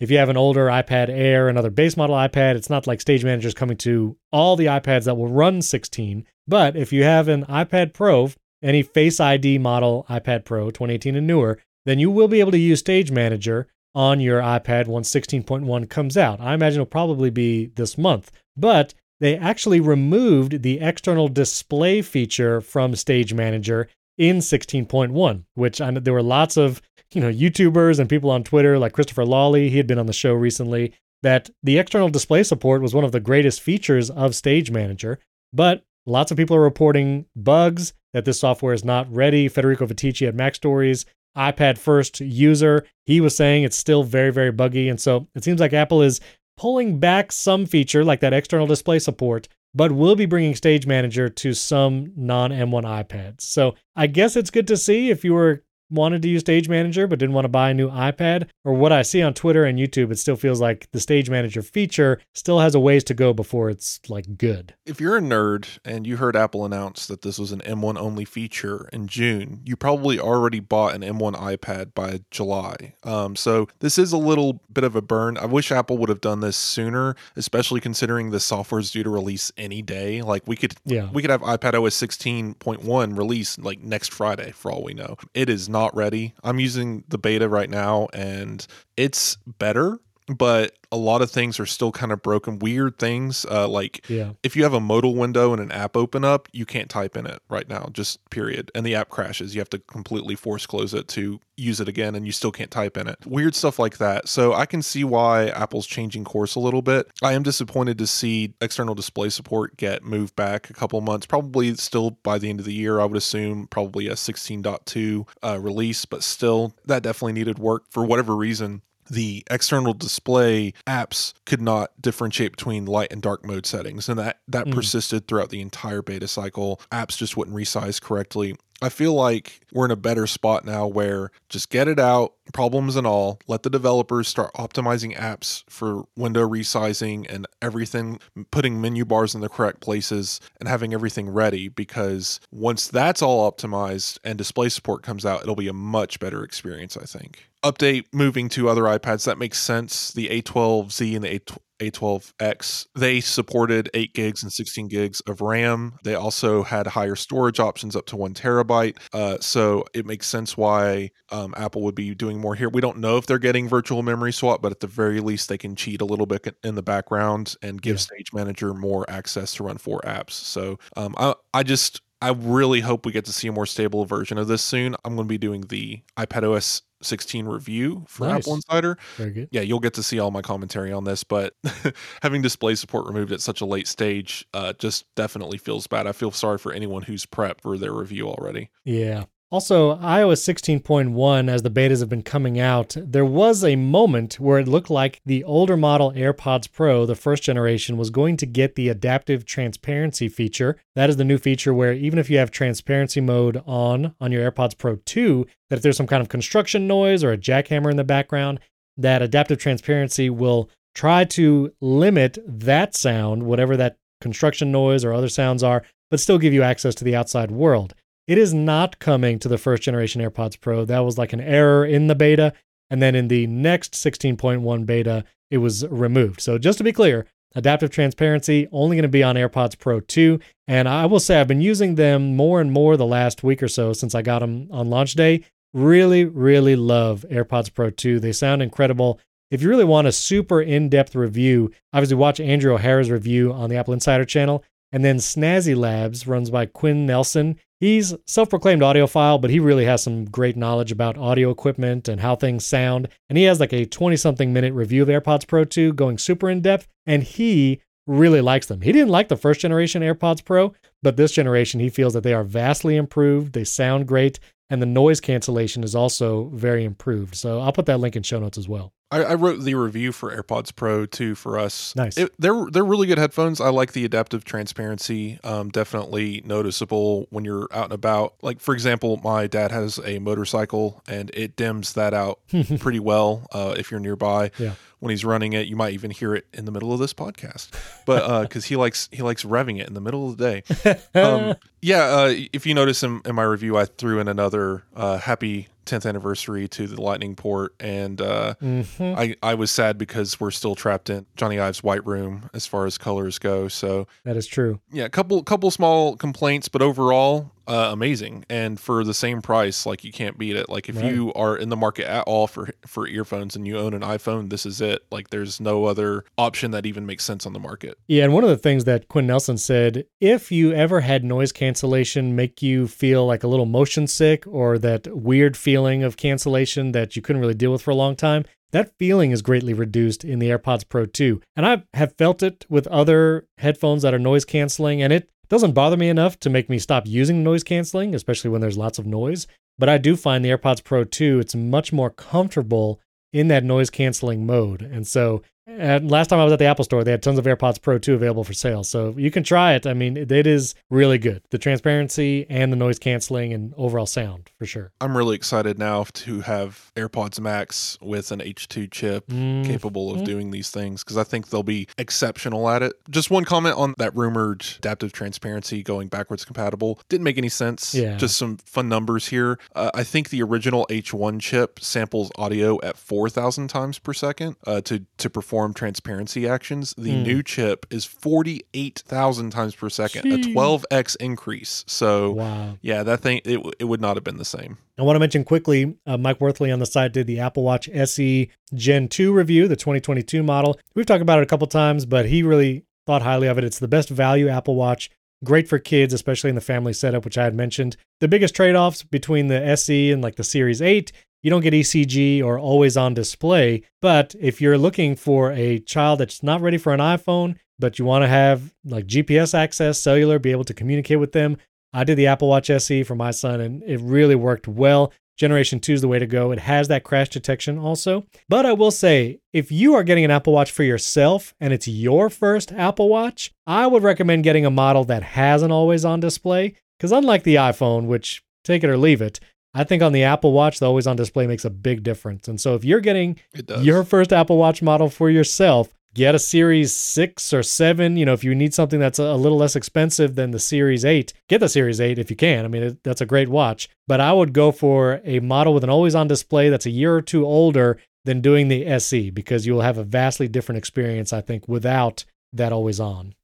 If you have an older iPad Air, another base model iPad, it's not like Stage Manager is coming to all the iPads that will run 16. But if you have an iPad Pro, any Face ID model iPad Pro 2018 and newer, then you will be able to use Stage Manager on your iPad once 16.1 comes out. I imagine it'll probably be this month. But they actually removed the external display feature from Stage Manager in 16.1, which I know there were lots of you know YouTubers and people on Twitter like Christopher Lawley. He had been on the show recently. That the external display support was one of the greatest features of Stage Manager. But lots of people are reporting bugs, that this software is not ready. Federico Viticci at MacStories, iPad first user, he was saying it's still very, very buggy. And so it seems like Apple is pulling back some feature like that external display support, but will be bringing Stage Manager to some non M1 iPads. So I guess it's good to see if you were wanted to use Stage Manager but didn't want to buy a new iPad, or what I see on Twitter and YouTube, it still feels like the Stage Manager feature still has a ways to go before it's like good. If you're a nerd and you heard Apple announce that this was an M1 only feature in June, you probably already bought an M1 iPad by July. Um, so this is a little bit of a burn. I wish Apple would have done this sooner, especially considering the software is due to release any day. Like we could, yeah, we could have iPad OS 16.1 release like next Friday for all we know. It is not ready. I'm using the beta right now and it's better but a lot of things are still kind of broken. Weird things, uh, like yeah. if you have a modal window and an app open up, you can't type in it right now, just period. And the app crashes. You have to completely force close it to use it again, and you still can't type in it. Weird stuff like that. So I can see why Apple's changing course a little bit. I am disappointed to see external display support get moved back a couple months, probably still by the end of the year. I would assume probably a 16.2 uh, release, but still, that definitely needed work for whatever reason the external display apps could not differentiate between light and dark mode settings and that that mm. persisted throughout the entire beta cycle apps just wouldn't resize correctly I feel like we're in a better spot now where just get it out, problems and all, let the developers start optimizing apps for window resizing and everything, putting menu bars in the correct places and having everything ready because once that's all optimized and display support comes out, it'll be a much better experience, I think. Update moving to other iPads, that makes sense. The A12Z and the a12X. They supported 8 gigs and 16 gigs of RAM. They also had higher storage options up to one terabyte. Uh, so it makes sense why um, Apple would be doing more here. We don't know if they're getting virtual memory swap, but at the very least, they can cheat a little bit in the background and give yeah. Stage Manager more access to run four apps. So um, I, I just. I really hope we get to see a more stable version of this soon. I'm going to be doing the iPad OS 16 review for nice. Apple Insider. Very good. Yeah, you'll get to see all my commentary on this, but (laughs) having display support removed at such a late stage uh, just definitely feels bad. I feel sorry for anyone who's prepped for their review already. Yeah. Also, iOS 16.1, as the betas have been coming out, there was a moment where it looked like the older model AirPods Pro, the first generation, was going to get the adaptive transparency feature. That is the new feature where even if you have transparency mode on on your AirPods Pro 2, that if there's some kind of construction noise or a jackhammer in the background, that adaptive transparency will try to limit that sound, whatever that construction noise or other sounds are, but still give you access to the outside world. It is not coming to the first generation AirPods Pro. That was like an error in the beta. And then in the next 16.1 beta, it was removed. So just to be clear, adaptive transparency only going to be on AirPods Pro 2. And I will say I've been using them more and more the last week or so since I got them on launch day. Really, really love AirPods Pro 2. They sound incredible. If you really want a super in depth review, obviously watch Andrew O'Hara's review on the Apple Insider channel. And then Snazzy Labs runs by Quinn Nelson. He's self-proclaimed audiophile, but he really has some great knowledge about audio equipment and how things sound. And he has like a 20-something minute review of AirPods Pro 2 going super in depth, and he really likes them. He didn't like the first generation AirPods Pro, but this generation he feels that they are vastly improved. They sound great, and the noise cancellation is also very improved. So I'll put that link in show notes as well. I, I wrote the review for AirPods Pro 2 for us. Nice. It, they're they're really good headphones. I like the adaptive transparency. Um, definitely noticeable when you're out and about. Like for example, my dad has a motorcycle and it dims that out (laughs) pretty well uh, if you're nearby. Yeah when he's running it. You might even hear it in the middle of this podcast, but because uh, (laughs) he likes he likes revving it in the middle of the day. (laughs) Um, yeah, uh, if you notice in, in, my review, I threw in another uh, happy 10th anniversary to the Lightning port, and uh, mm-hmm. I I was sad because we're still trapped in Jony Ive's White Room as far as colors go. So that is true. Yeah, a couple couple small complaints, but overall, uh, amazing and for the same price like you can't beat it like if right. you are in the market at all for for earphones and you own an iphone this is it like there's no other option that even makes sense on the market yeah and one of the things that quinn nelson said if you ever had noise cancellation make you feel like a little motion sick or that weird feeling of cancellation that you couldn't really deal with for a long time that feeling is greatly reduced in the AirPods Pro 2. And I have felt it with other headphones that are noise canceling, and it doesn't bother me enough to make me stop using noise canceling, especially when there's lots of noise. But I do find the AirPods Pro 2, it's much more comfortable in that noise canceling mode. And so and last time I was at the Apple store, they had tons of AirPods Pro 2 available for sale. So you can try it. I mean, it is really good. The transparency and the noise canceling and overall sound for sure. I'm really excited now to have AirPods Max with an H2 chip Mm. capable of Mm. doing these things because I think they'll be exceptional at it. Just one comment on that rumored adaptive transparency going backwards compatible. Didn't make any sense. Yeah. Just some fun numbers here. Uh, I think the original H1 chip samples audio at 4,000 times per second uh, to, to perform transparency actions. The Mm. new chip is 48,000 times per second, a 12x increase. So, Wow. yeah, that thing, it, it would not have been the same. I want to mention quickly uh, Mike Wuerthele on the site did the Apple Watch SE Gen 2 review, the 2022 model. We've talked about it a couple times, but he really thought highly of it. It's the best value Apple Watch, great for kids, especially in the family setup, which I had mentioned. The biggest trade offs between the SE and like the Series 8 you don't get ECG or always on display. But if you're looking for a child that's not ready for an iPhone, but you want to have like GPS access, cellular, be able to communicate with them, I did the Apple Watch SE for my son and it really worked well. Generation 2 is the way to go. It has that crash detection also. But I will say, if you are getting an Apple Watch for yourself and it's your first Apple Watch, I would recommend getting a model that has an always on display. Because unlike the iPhone, which take it or leave it, I think on the Apple Watch, the always on display makes a big difference. And so if you're getting your first Apple Watch model for yourself, get a Series 6 or 7. You know, if you need something that's a, little less expensive than the Series 8, get the Series 8 if you can. I mean, it, that's a great watch. But I would go for a model with an always on display that's a year or two older than doing the SE because you'll have a vastly different experience, I think, without that always on.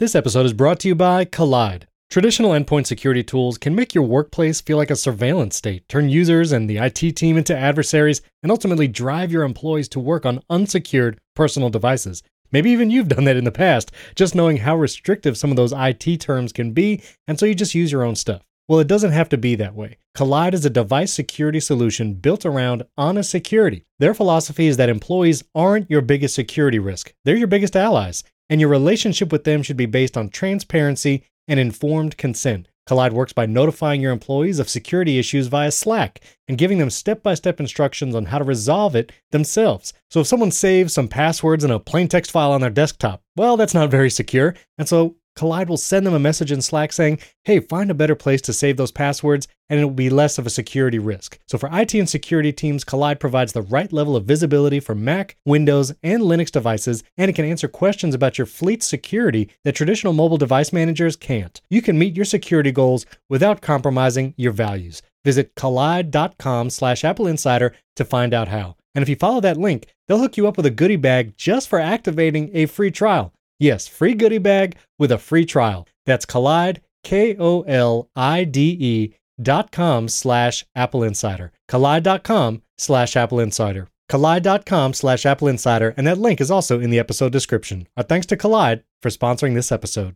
This episode is brought to you by Kolide. Traditional endpoint security tools can make your workplace feel like a surveillance state, turn users and the IT team into adversaries, and ultimately drive your employees to work on unsecured personal devices. Maybe even you've done that in the past, just knowing how restrictive some of those IT terms can be, and so you just use your own stuff. Well, it doesn't have to be that way. Kolide is a device security solution built around honest security. Their philosophy is that employees aren't your biggest security risk, they're your biggest allies, and your relationship with them should be based on transparency and informed consent. Kolide works by notifying your employees of security issues via Slack and giving them step by step instructions on how to resolve it themselves. So, if someone saves some passwords in a plain text file on their desktop, well, that's not very secure. And so, Kolide will send them a message in Slack saying, hey, find a better place to save those passwords, and it will be less of a security risk. So, for IT and security teams, Kolide provides the right level of visibility for Mac, Windows, and Linux devices, and it can answer questions about your fleet's security that traditional mobile device managers can't. You can meet your security goals without compromising your values. Visit kolide.com slash Apple Insider to find out how. And if you follow that link, they'll hook you up with a goodie bag just for activating a free trial. Yes, free goodie bag with a free trial. That's Kolide, K O L I D E dot com slash Apple Insider. Kolide.com slash Apple Insider. Kolide.com slash Apple Insider, and that link is also in the episode description. Our thanks to Kolide for sponsoring this episode.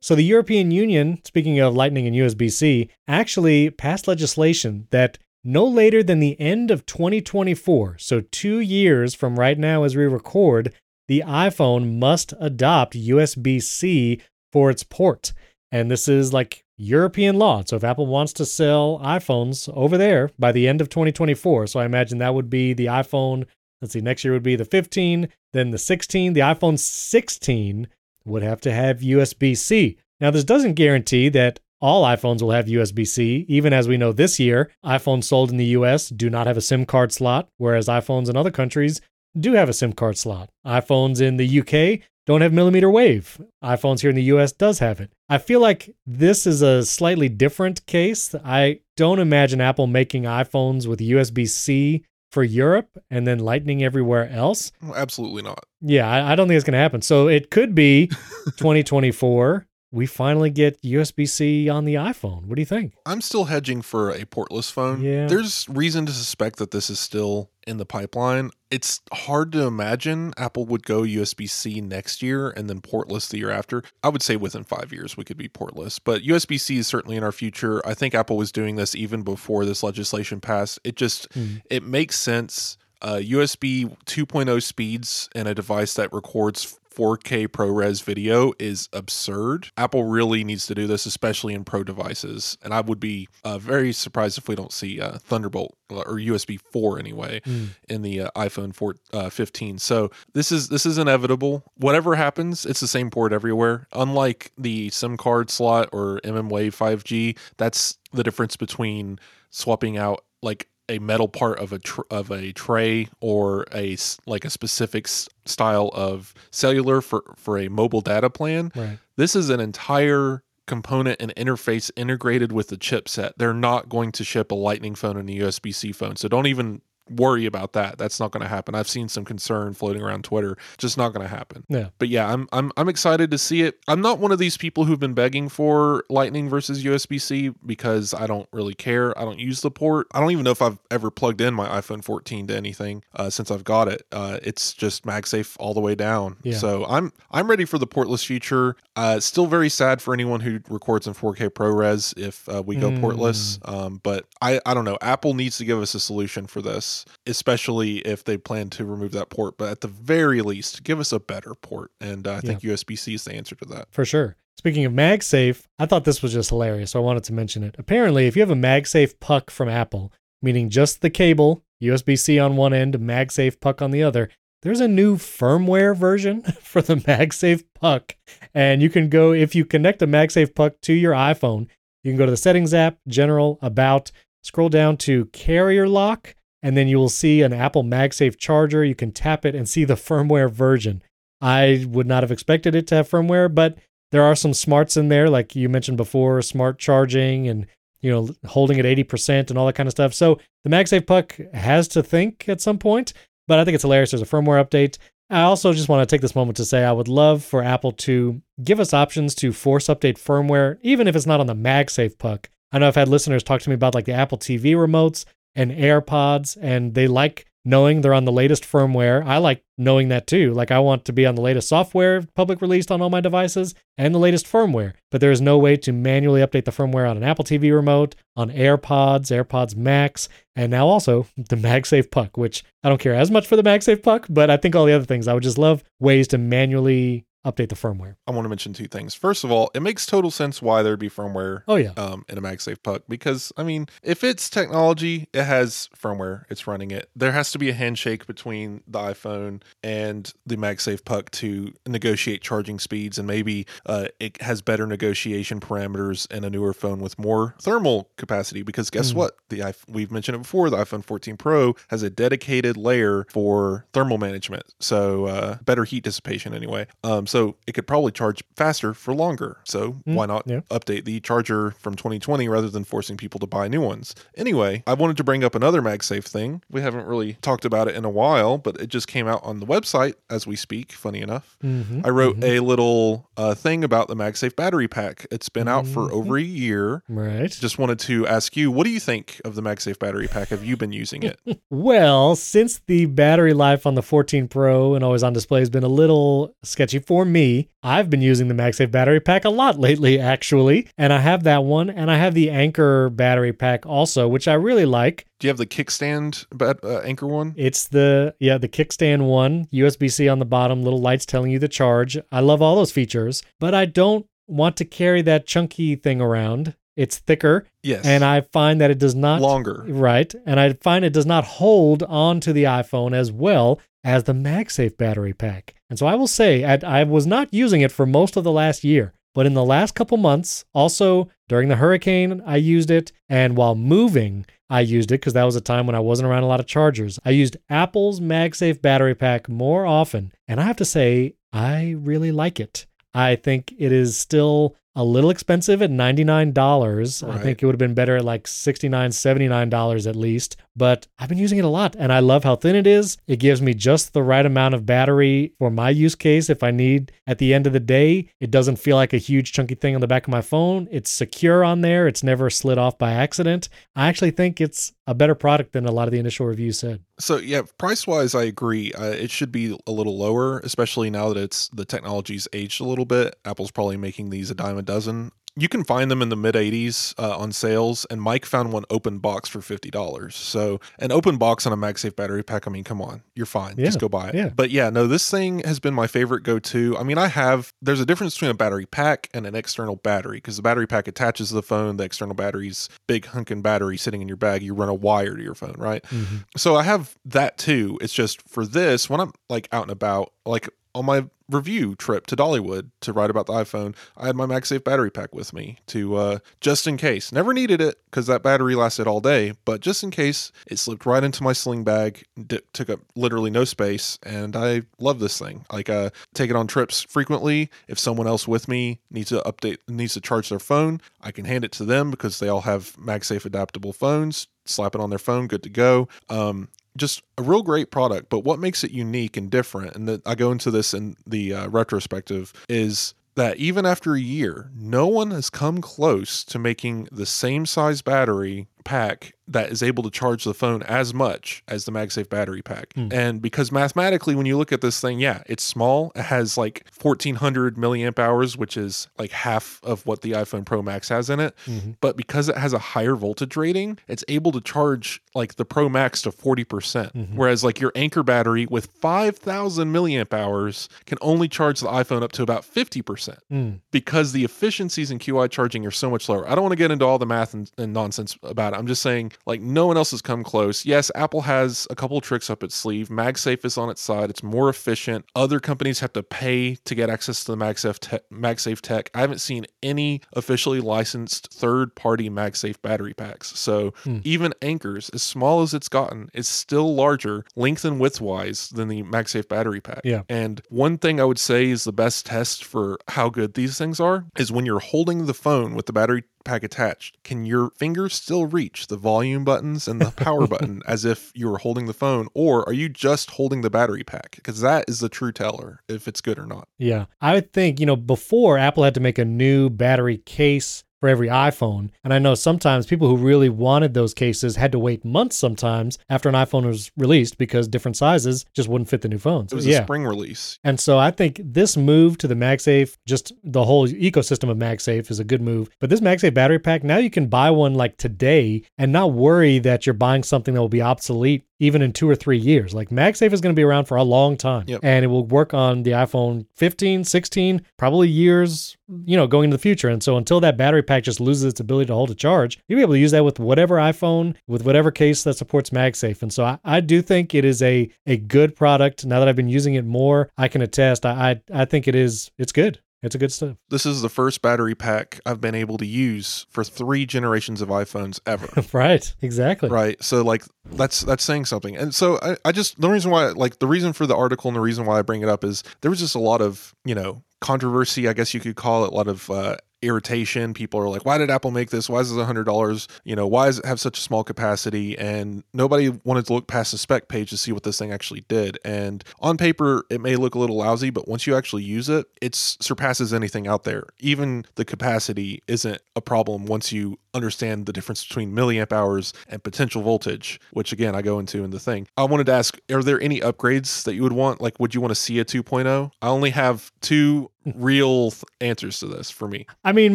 So, the European Union, speaking of Lightning and USB C, actually passed legislation that no later than the end of 2024, so two years from right now as we record, the iPhone must adopt USB C for its port. And this is like European law. So if Apple wants to sell iPhones over there by the end of 2024, so I imagine that would be the iPhone, let's see, next year would be the 15, then the 16. The iPhone 16 would have to have USB C. Now, this doesn't guarantee that all iPhones will have USB C, even as we know this year, iPhones sold in the US do not have a SIM card slot, whereas iPhones in other countries do have a SIM card slot. iPhones in the UK don't have millimeter wave. iPhones here in the US does have it. I feel like this is a slightly different case. I don't imagine Apple making iPhones with USB C for Europe and then Lightning everywhere else. Absolutely not. Yeah, I, I don't think it's going to happen. So it could be (laughs) 2024. We finally get USB C on the iPhone. What do you think? I'm still hedging for a portless phone. Yeah. There's reason to suspect that this is still in the pipeline. It's hard to imagine Apple would go USB C next year and then portless the year after. I would say within five years we could be portless, but USB C is certainly in our future. I think Apple was doing this even before this legislation passed. It just Hmm. it makes sense. Uh, USB 2.0 speeds and a device that records 4K ProRes video is absurd. Apple really needs to do this, especially in pro devices. And I would be uh, very surprised if we don't see uh, Thunderbolt uh, or USB 4 anyway Mm. in the uh, iPhone 4, uh, 15. So this is this is inevitable. Whatever happens, it's the same port everywhere. Unlike the SIM card slot or mmWave 5G, that's the difference between swapping out like a metal part of a tr- of a tray or a like a specific s- style of cellular for for a mobile data plan. Right. This is an entire component and interface integrated with the chipset. They're not going to ship a Lightning phone and a USB C phone. So don't even worry about that. That's not going to happen. I've seen some concern floating around Twitter. Just not going to happen. Yeah. But yeah, I'm I'm I'm excited to see it. I'm not one of these people who've been begging for Lightning versus USB C because I don't really care. I don't use the port. I don't even know if I've ever plugged in my iPhone 14 to anything uh, since I've got it. Uh, it's just MagSafe all the way down. Yeah. So I'm I'm ready for the portless future. Uh, still very sad for anyone who records in 4K ProRes if uh, we go Mm. portless. Um, but I I don't know. Apple needs to give us a solution for this, especially if they plan to remove that port. But at the very least, give us a better port. And uh, I think USB C is the answer to that. For sure. Speaking of MagSafe, I thought this was just hilarious, so I wanted to mention it. Apparently, if you have a MagSafe puck from Apple, meaning just the cable, USB C on one end, MagSafe puck on the other, there's a new firmware version (laughs) for the MagSafe puck. And you can go, if you connect a MagSafe puck to your iPhone, you can go to the settings app, general, about, scroll down to carrier lock, and then you will see an Apple MagSafe charger. You can tap it and see the firmware version. I would not have expected it to have firmware, but there are some smarts in there, like you mentioned before, smart charging and you know holding at 80% and all that kind of stuff. So the MagSafe Puck has to think at some point, but I think it's hilarious. There's a firmware update. I also just want to take this moment to say I would love for Apple to give us options to force update firmware, even if it's not on the MagSafe Puck. I know I've had listeners talk to me about like the Apple TV remotes and AirPods, and they like knowing they're on the latest firmware. I like knowing that too. Like I want to be on the latest software public released on all my devices and the latest firmware. But there is no way to manually update the firmware on an Apple TV remote, on AirPods, AirPods Max, and now also (laughs) the MagSafe Puck, which I don't care as much for the MagSafe Puck, but I think all the other things I would just love ways to manually update the firmware. I want to mention two things. First of all, it makes total sense why there'd be firmware Oh yeah. um, in a MagSafe puck because I mean, if it's technology, it has firmware. It's running it. There has to be a handshake between the iPhone and the MagSafe puck to negotiate charging speeds, and maybe uh, it has better negotiation parameters in a newer phone with more thermal capacity. Because guess Mm. what? The we've mentioned it before. The iPhone 14 Pro has a dedicated layer for thermal management, so uh, better heat dissipation anyway. Um, so it could probably charge faster for longer. So Mm, why not yeah. update the charger from 2020 rather than forcing people to buy new ones. Anyway, I wanted to bring up another MagSafe thing. We haven't really talked about it in a while, but it just came out on the website as we speak, funny enough. Mm-hmm. I wrote a little uh, thing about the MagSafe battery pack. It's been out for Mhm. over a year. Right. Just wanted to ask you, what do you think of the MagSafe battery pack? Have you been using it? (laughs) Well, since the battery life on the 14 Pro and always on display has been a little sketchy for me, I've been using the MagSafe battery pack a lot lately, actually. And I have that one, and I have the Anker battery pack also, which I really like. Do you have the kickstand bat- uh, Anker one? It's the yeah the kickstand one, USB C on the bottom, little lights telling you the charge. I love all those features, but I don't want to carry that chunky thing around. It's thicker, Yes. and I find that it does not longer. Right. And I find it does not hold onto the iPhone as well as the MagSafe battery pack. And so I will say, I, I was not using it for most of the last year, but in the last couple months, also during the hurricane, I used it. And while moving, I used it because that was a time when I wasn't around a lot of chargers. I used Apple's MagSafe battery pack more often. And I have to say, I really like it. I think it is still a little expensive at $99. I think it would have been better at like $69, $79 at least. But I've been using it a lot and I love how thin it is. It gives me just the right amount of battery for my use case if I need at the end of the day. It doesn't feel like a huge chunky thing on the back of my phone. It's secure on there, it's never slid off by accident. I actually think it's a better product than a lot of the initial reviews said. So yeah, price wise, I agree. Uh, it should be a little lower, especially now that it's the technology's aged a little bit. Apple's probably making these a dime a dozen. you can find them in the mid 80s uh, on sales, and Mike found one open box for $50. So, an open box on a MagSafe battery pack, I mean, come on, you're fine. Yeah, Just go buy it. yeah. But yeah, no, this thing has been my favorite go to. I mean, I have, there's a difference between a battery pack and an external battery because the battery pack attaches to the phone, the external battery's big hunkin' battery sitting in your bag. You run a wire to your phone, right? Mhm. So I have that too. It's just for this when I'm like out and about, like on my review trip to Dollywood to write about the iPhone, I had my MagSafe battery pack with me to uh, just in case. Never needed it because that battery lasted all day, but just in case, it slipped right into my sling bag, d- took up literally no space, and I love this thing. Like, uh, take it on trips frequently. If someone else with me needs to update, needs to charge their phone, I can hand it to them because they all have MagSafe adaptable phones. Slap it on their phone, good to go. Um, just a real great product. But what makes it unique and different, and that I go into this in the uh, retrospective, is that even after a year, no one has come close to making the same size battery pack that is able to charge the phone as much as the MagSafe battery pack. Hmm. And because mathematically, when you look at this thing, yeah, it's small. It has like 1400 milliamp hours, which is like half of what the iPhone Pro Max has in it. Mhm. But because it has a higher voltage rating, it's able to charge like the Pro Max to 40%. percent Mhm. Whereas like your Anker battery with 5000 milliamp hours can only charge the iPhone up to about 50% Mm. because the efficiencies in QI charging are so much lower. I don't want to get into all the math and, and nonsense about. I'm just saying, like, no one else has come close. Yes, Apple has a couple tricks up its sleeve. MagSafe is on its side. It's more efficient. Other companies have to pay to get access to the MagSafe, te- MagSafe tech. I haven't seen any officially licensed third-party MagSafe battery packs. So Hmm. even Anker's, as small as it's gotten, is still larger, length and width-wise, than the MagSafe battery pack. Yeah. And one thing I would say is the best test for how good these things are is when you're holding the phone with the battery pack attached, can your fingers still reach the volume buttons and the power (laughs) button as if you were holding the phone, or are you just holding the battery pack? Because that is the true teller if it's good or not. Yeah. I would think, you know, before Apple had to make a new battery case for every iPhone. And I know sometimes people who really wanted those cases had to wait months sometimes after an iPhone was released because different sizes just wouldn't fit the new phones. It was yeah. a spring release. And so I think this move to the MagSafe, just the whole ecosystem of MagSafe is a good move. But this MagSafe battery pack, now you can buy one like today and not worry that you're buying something that will be obsolete even in two or three years. Like MagSafe is going to be around for a long time Yep. and it will work on the iPhone 15, 16, probably years, you know, going into the future. And so until that battery pack just loses its ability to hold a charge, you'll be able to use that with whatever iPhone, with whatever case that supports MagSafe. And so I, I do think it is a, a good product. Now that I've been using it more, I can attest. I, I, I think it is, it's good. It's a good stuff. This is the first battery pack I've been able to use for three generations of iPhones ever. (laughs) right. Exactly. right so like that's that's saying something and so I, I just the reason why like the reason for the article and the reason why i bring it up is there was just a lot of you know controversy i guess you could call it a lot of uh irritation. People are like why did apple make this? Why is this a hundred dollars? You know why does it have such a small capacity? And nobody wanted to look past the spec page to see what this thing actually did. And on paper it may look a little lousy but once you actually use it it surpasses anything out there. Even the capacity isn't a problem once you understand the difference between milliamp hours and potential voltage, which again I go into in the thing. I wanted to ask, are there any upgrades that you would want? Like, would you want to see a 2.0? I only have two (laughs) real th- answers to this for me. I mean,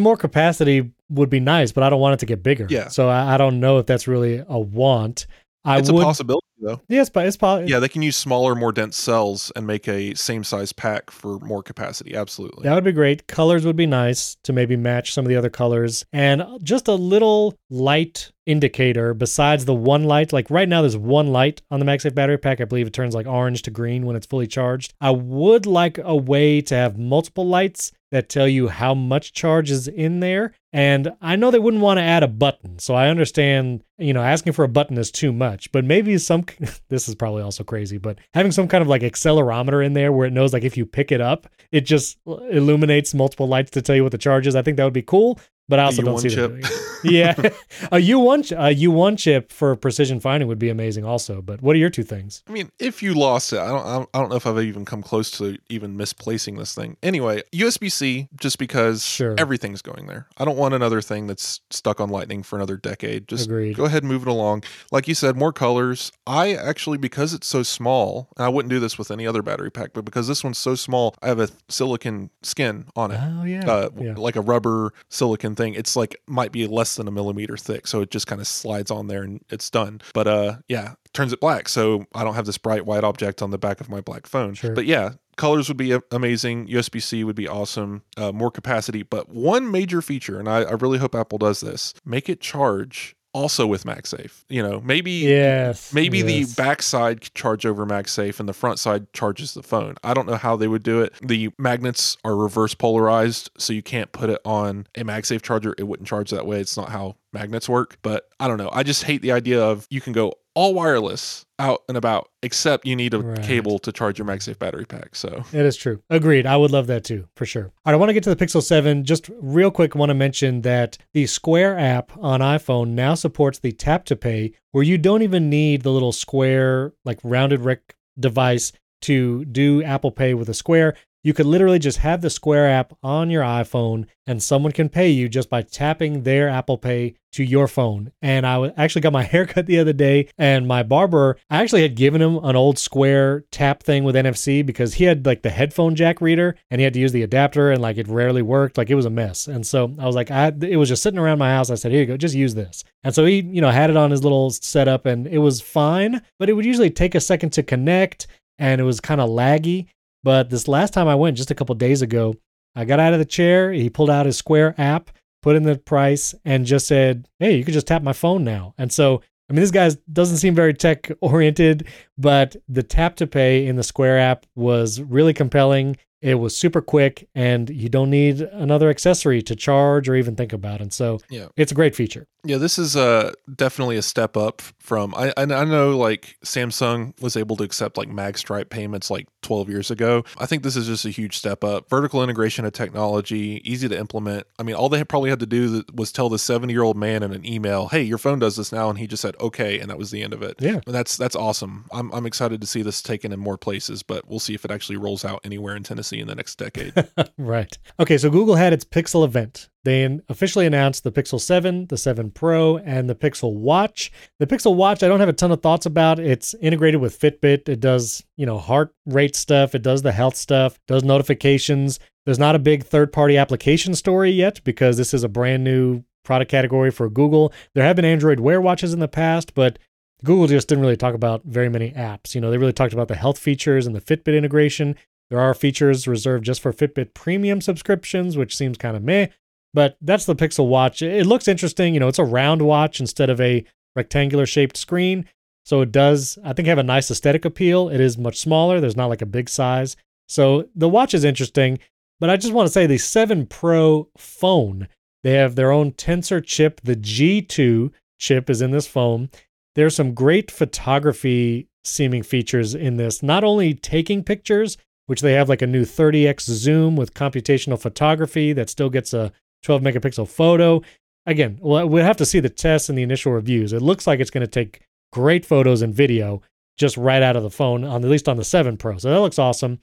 more capacity would be nice, but I don't want it to get bigger. Yeah. So I, I don't know if that's really a want. I it's would. a possibility though. yes, but it's possible. Yeah, they can use smaller, more dense cells and make a same size pack for more capacity. Absolutely. That would be great. Colors would be nice to maybe match some of the other colors. And just a little light indicator besides the one light. Like right now, there's one light on the MagSafe battery pack. I believe it turns like orange to green when it's fully charged. I would like a way to have multiple lights that tell you how much charge is in there. And I know they wouldn't want to add a button. So I understand, you know, asking for a button is too much, but maybe some, (laughs) this is probably also crazy, but having some kind of like accelerometer in there where it knows like if you pick it up, it just uh, illuminates multiple lights to tell you what the charge is. I think that would be cool, but I also don't see U1 chip. (laughs) Yeah, a U1 a U1 chip for precision finding would be amazing also. But what are your two things? I mean, if you lost it, I don't, I don't, know if I've even come close to even misplacing this thing. Anyway, USB C, just because Sure. everything's going there. I don't want another thing that's stuck on Lightning for another decade. Just Agreed. go ahead and move it along. Like you said, more colors. I actually, because it's so small, and I wouldn't do this with any other battery pack, but because this one's so small, I have a silicon skin on it. Oh yeah, Uh, yeah. like a rubber silicon same thing. It's like might be less than a millimeter thick, so it just kind of slides on there and it's done. But uh, yeah, turns it black, so I don't have this bright white object on the back of my black phone. Sure. But yeah, colors would be amazing. USB C would be awesome. Uh, more capacity, but one major feature, and I, I really hope Apple does this: make it charge also with MagSafe. You know, maybe Yes. maybe yes. the backside could charge over MagSafe and the front side charges the phone. I don't know how they would do it. The magnets are reverse polarized, so you can't put it on a MagSafe charger. It wouldn't charge that way. It's not how magnets work. But I don't know. I just hate the idea of you can go all wireless out and about, except you need a Right. cable to charge your MagSafe battery pack. So It is true. Agreed. I would love that too, for sure. All right, I want to get to the Pixel 7. Just real quick, want to mention that the Square app on iPhone now supports the tap to pay, where you don't even need the little square, like rounded rec device to do Apple Pay with a Square. You could literally just have the Square app on your iPhone and someone can pay you just by tapping their Apple Pay to your phone. And I actually got my (laughs) haircut the other day and my barber, I actually had given him an old Square tap thing with NFC because he had like the headphone jack reader and he had to use the adapter and like it rarely worked. Like it was a mess. And so I was like, I, it was just sitting around my house. I said, here you go, just use this. And so he, you know, had it on his little setup and it was fine, but it would usually take a second to connect and it was kind of laggy. But this last time I went, just a couple days ago, I got out of the chair. He pulled out his Square app, put in the price, and just said, "Hey, you can just tap my phone now." And so, I mean, this guy doesn't seem very tech oriented, but the tap to pay in the Square app was really compelling. It was super quick, and you don't need another accessory to charge or even think about. And so, Yeah. it's a great feature. Yeah, this is uh, definitely a step up from. I, I know like Samsung was able to accept like MagStripe payments like 12 years ago. I think this is just a huge step up. Vertical integration of technology, easy to implement. I mean, all they probably had to do was tell the 70 year old man in an email, "Hey, your phone does this now," and he just said, "Okay," and that was the end of it. Yeah. And that's that's awesome. I'm I'm excited to see this taken in more places, but we'll see if it actually rolls out anywhere in Tennessee in the next decade. (laughs) right. Okay, so Google had its Pixel event. They officially announced the Pixel 7, the 7 Pro, and the Pixel Watch. The Pixel Watch, I don't have a ton of thoughts about. It's integrated with Fitbit. It does, you know, heart rate stuff. It does the health stuff, does notifications. There's not a big third-party application story yet because this is a brand new product category for Google. There have been Android Wear watches in the past, but Google just didn't really talk about very many apps. You know, they really talked about the health features and the Fitbit integration. There are features reserved just for Fitbit premium subscriptions, which seems kind of meh. But that's the Pixel Watch. It looks interesting. You know, it's a round watch instead of a rectangular shaped screen. So it does, I think, have a nice aesthetic appeal. It is much smaller. There's not like a big size. So the watch is interesting. But I just want to say the 7 Pro phone, they have their own Tensor chip. The G2 chip is in this phone. There's some great photography seeming features in this, not only taking pictures, which they have like a new 30x zoom with computational photography that still gets a 12 megapixel photo. Again, well, we'll have to see the tests and the initial reviews. It looks like it's going to take great photos and video just right out of the phone, on at least on the 7 Pro. So that looks awesome.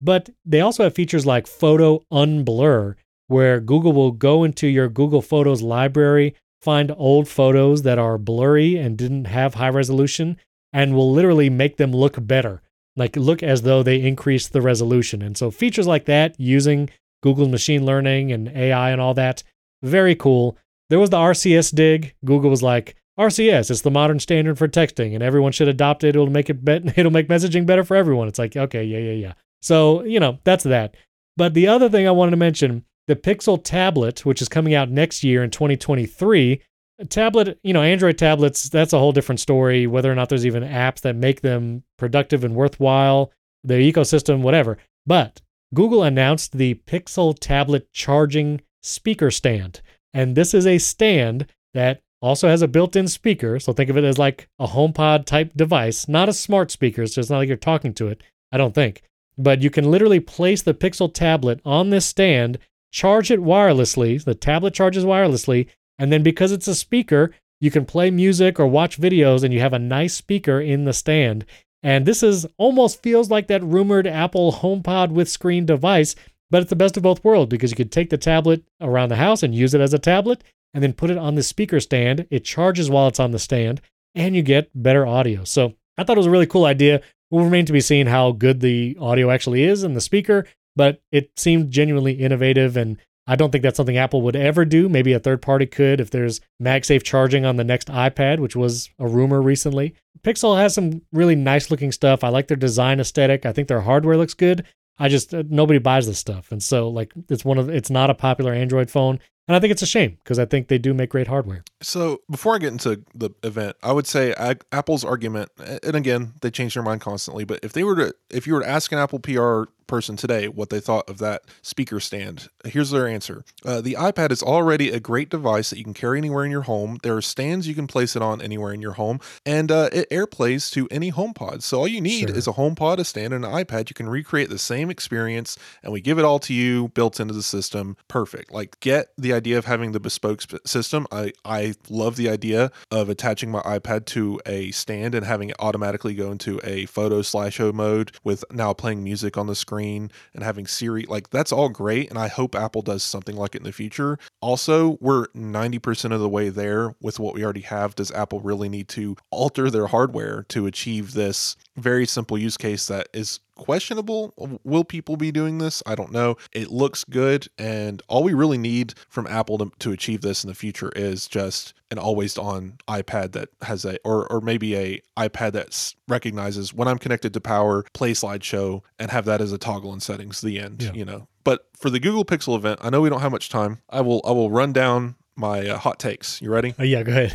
But they also have features like photo unblur, where Google will go into your Google Photos library, find old photos that are blurry and didn't have high resolution, and will literally make them look better like look as though they increase the resolution. And so features like that using Google machine learning and AI and all that, very cool. There was the RCS dig. Google was like, RCS, it's the modern standard for texting, and everyone should adopt it. It'll make it bet (laughs) it'll make messaging better for everyone. It's like, okay, yeah, yeah, yeah. So, you know, that's that. But the other thing I wanted to mention, the Pixel tablet, which is coming out next year in 2023, tablet, you know, Android tablets, that's a whole different story, whether or not there's even apps that make them productive and worthwhile, the ecosystem, whatever. But Google announced the Pixel tablet charging speaker stand. And this is a stand that also has a built in speaker. So think of it as like a HomePod type device, not a smart speaker. So it's not like you're talking to it, I don't think. But you can literally place the Pixel tablet on this stand, charge it wirelessly. The tablet charges wirelessly. And then because it's a speaker, you can play music or watch videos and you have a nice speaker in the stand. And this is almost feels like that rumored Apple HomePod with screen device, but it's the best of both worlds because you could take the tablet around the house and use it as a tablet and then put it on the speaker stand. It charges while it's on the stand and you get better audio. So I thought it was a really cool idea. Will remain to be seen how good the audio actually is in the speaker, but it seemed genuinely innovative and I don't think that's something Apple would ever do. Maybe a third party could if there's MagSafe charging on the next iPad, which was a rumor recently. Pixel has some really nice looking stuff. I like their design aesthetic. I think their hardware looks good. I just uh, nobody buys this stuff, and so like it's one of it's not a popular Android phone, and I think it's a shame because I think they do make great hardware. So before I get into the event, I would say Ag- Apple's argument, and again, they change their mind constantly. But if they were to, if you were to ask an Apple PR person today what they thought of that speaker stand, here's their answer: uh, The iPad is already a great device that you can carry anywhere in your home. There are stands you can place it on anywhere in your home, and uh, it airplays to any HomePod. So all you need Sure. is a HomePod, a stand, and an iPad. You can recreate the same experience, and we give it all to you built into the system. Perfect. Like get the idea of having the bespoke sp- system. I I love the idea of attaching my iPad to a stand and having it automatically go into a photo slideshow mode with now playing music on the screen and having Siri. Like that's all great, and I hope Apple does something like it in the future. Also, we're 90% of the way there with what we already have. Does Apple really need to alter their hardware to achieve this very simple use case that is questionable? Will people be doing this? I don't know. It looks good, and all we really need from Apple to, to achieve this in the future is just an always on iPad that has a or or maybe a iPad that recognizes when I'm connected to power, play slideshow, and have that as a toggle in settings. The end, Yeah. you know. But for the Google Pixel event, I know we don't have much time. I will I will run down my uh, hot takes. You ready? Oh yeah, go ahead.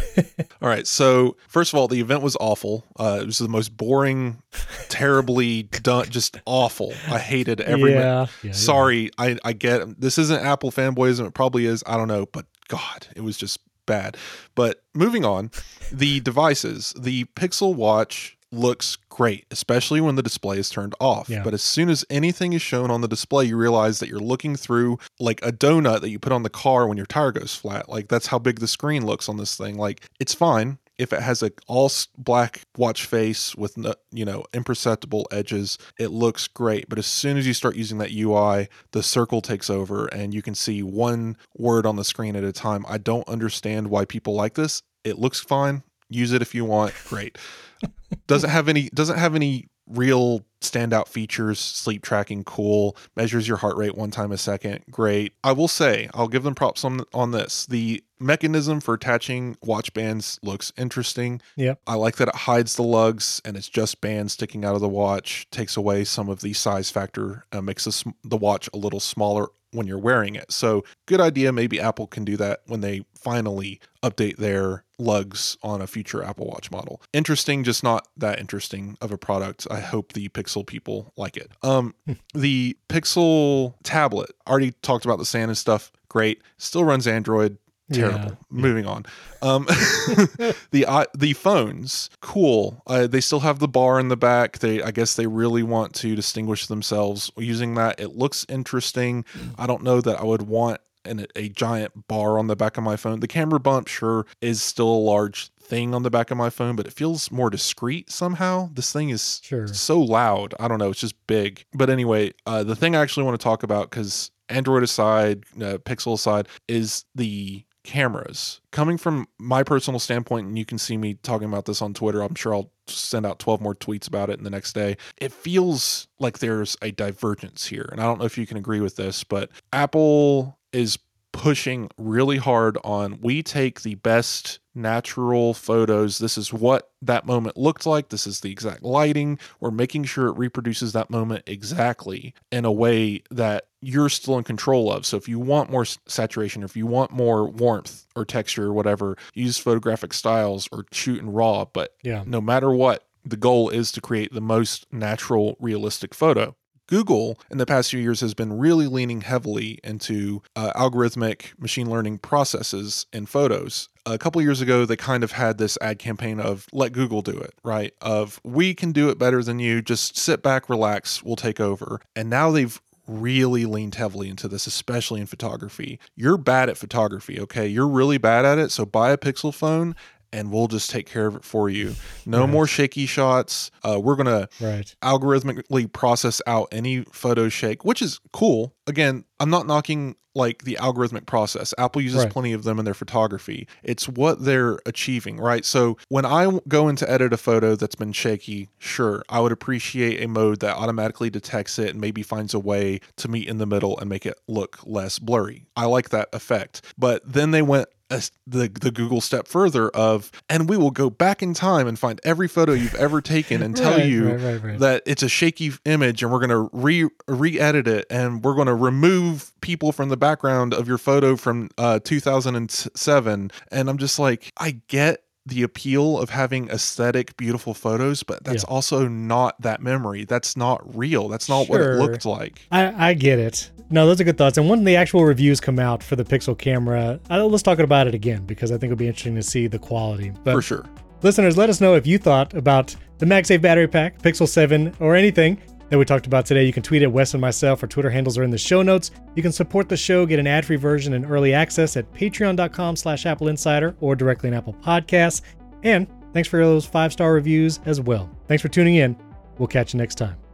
(laughs) All right. So first of all, the event was awful. Uh, it was the most boring, terribly done, just awful. I hated every. minute. yeah, yeah, Sorry, I I get this isn't Apple fanboyism. It probably is. I don't know, but God, it was just bad. But moving on, the devices, the Pixel Watch looks great, especially when the display is turned off. Yeah. But as soon as anything is shown on the display, you realize that you're looking through like a donut that you put on the car when your tire goes flat. Like that's how big the screen looks on this thing. Like it's fine if it has a all black watch face with no, you know imperceptible edges it looks great but as soon as you start using that ui the circle takes over and you can see one word on the screen at a time i don't understand why people like this it looks fine use it if you want. Great. Doesn't have any doesn't have any real standout features sleep tracking cool measures your heart rate one time a second? Great. I will say i'll give them props on on this. The mechanism for attaching watch bands looks interesting. Yep. i like that it hides the lugs and it's just bands sticking out of the watch takes away some of the size factor uh, makes the, the watch a little smaller when you're wearing it. So good idea. Maybe apple can do that when they finally update their lugs on a future apple watch model. Interesting just not that interesting of a product. I hope the pixel people like it. Um the pixel tablet already talked about the sand and stuff. Great. Still runs android. Terrible. Yeah. moving on. Um (laughs) (laughs) the i the phones cool. Uh, they still have the bar in the back. They i guess they really want to distinguish themselves using that. It looks interesting. I don't know that i would want an, a giant bar on the back of my phone. The camera bump sure is still a large thing on the back of my phone but it feels more discreet somehow. This thing is Sure. so loud. I don't know. It's just big. But anyway uh, the thing i actually want to talk about because android aside uh, pixel aside is the cameras. Coming from my personal standpoint and you can see me talking about this on twitter i'm sure i'll send out 12 more tweets about it in the next day. It feels like there's a divergence here and i don't know if you can agree with this but apple is pushing really hard on we take the best natural photos. This is what that moment looked like. This is the exact lighting. We're making sure it reproduces that moment exactly in a way that you're still in control of. So if you want more saturation if you want more warmth or texture or whatever use photographic styles or shoot in raw. But Yeah. no matter what the goal is to create the most natural realistic photo Google in the past few years has been really leaning heavily into uh, algorithmic machine learning processes in photos. A couple years ago, they kind of had this ad campaign of let Google do it, right? Of we can do it better than you. Just sit back, relax, we'll take over. And now they've really leaned heavily into this, especially in photography. You're bad at photography, okay? You're really bad at it. So buy a Pixel phone and we'll just take care of it for you. No Right. more shaky shots. Uh, we're going to Right. algorithmically process out any photo shake, which is cool. Again, I'm not knocking like the algorithmic process. Apple uses Right. plenty of them in their photography. It's what they're achieving, right? So when I go in to edit a photo that's been shaky, sure, I would appreciate a mode that automatically detects it and maybe finds a way to meet in the middle and make it look less blurry. I like that effect. But then they went a the the Google step further of, and we will go back in time and find every photo you've ever taken and tell Right, you right, right, that it's a shaky image and we're going to re re-edit it and we're going to remove people from the background of your photo from uh 2007 and i'm just like i get the appeal of having aesthetic beautiful photos but that's Yeah. also not that memory that's not real that's not what it looked like I, I get it. No, those are good thoughts. And when the actual reviews come out for the Pixel camera, I, let's talk about it again because I think it'll be interesting to see the quality. But for sure listeners, let us know if you thought about the MagSafe battery pack, Pixel 7, or anything that we talked about today. You can tweet at Wes and myself. Our Twitter handles are in the show notes. You can support the show, get an ad-free version and early access at patreon.com slash Apple Insider or directly on Apple Podcasts. And thanks for those five-star reviews as well. Thanks for tuning in. We'll catch you next time.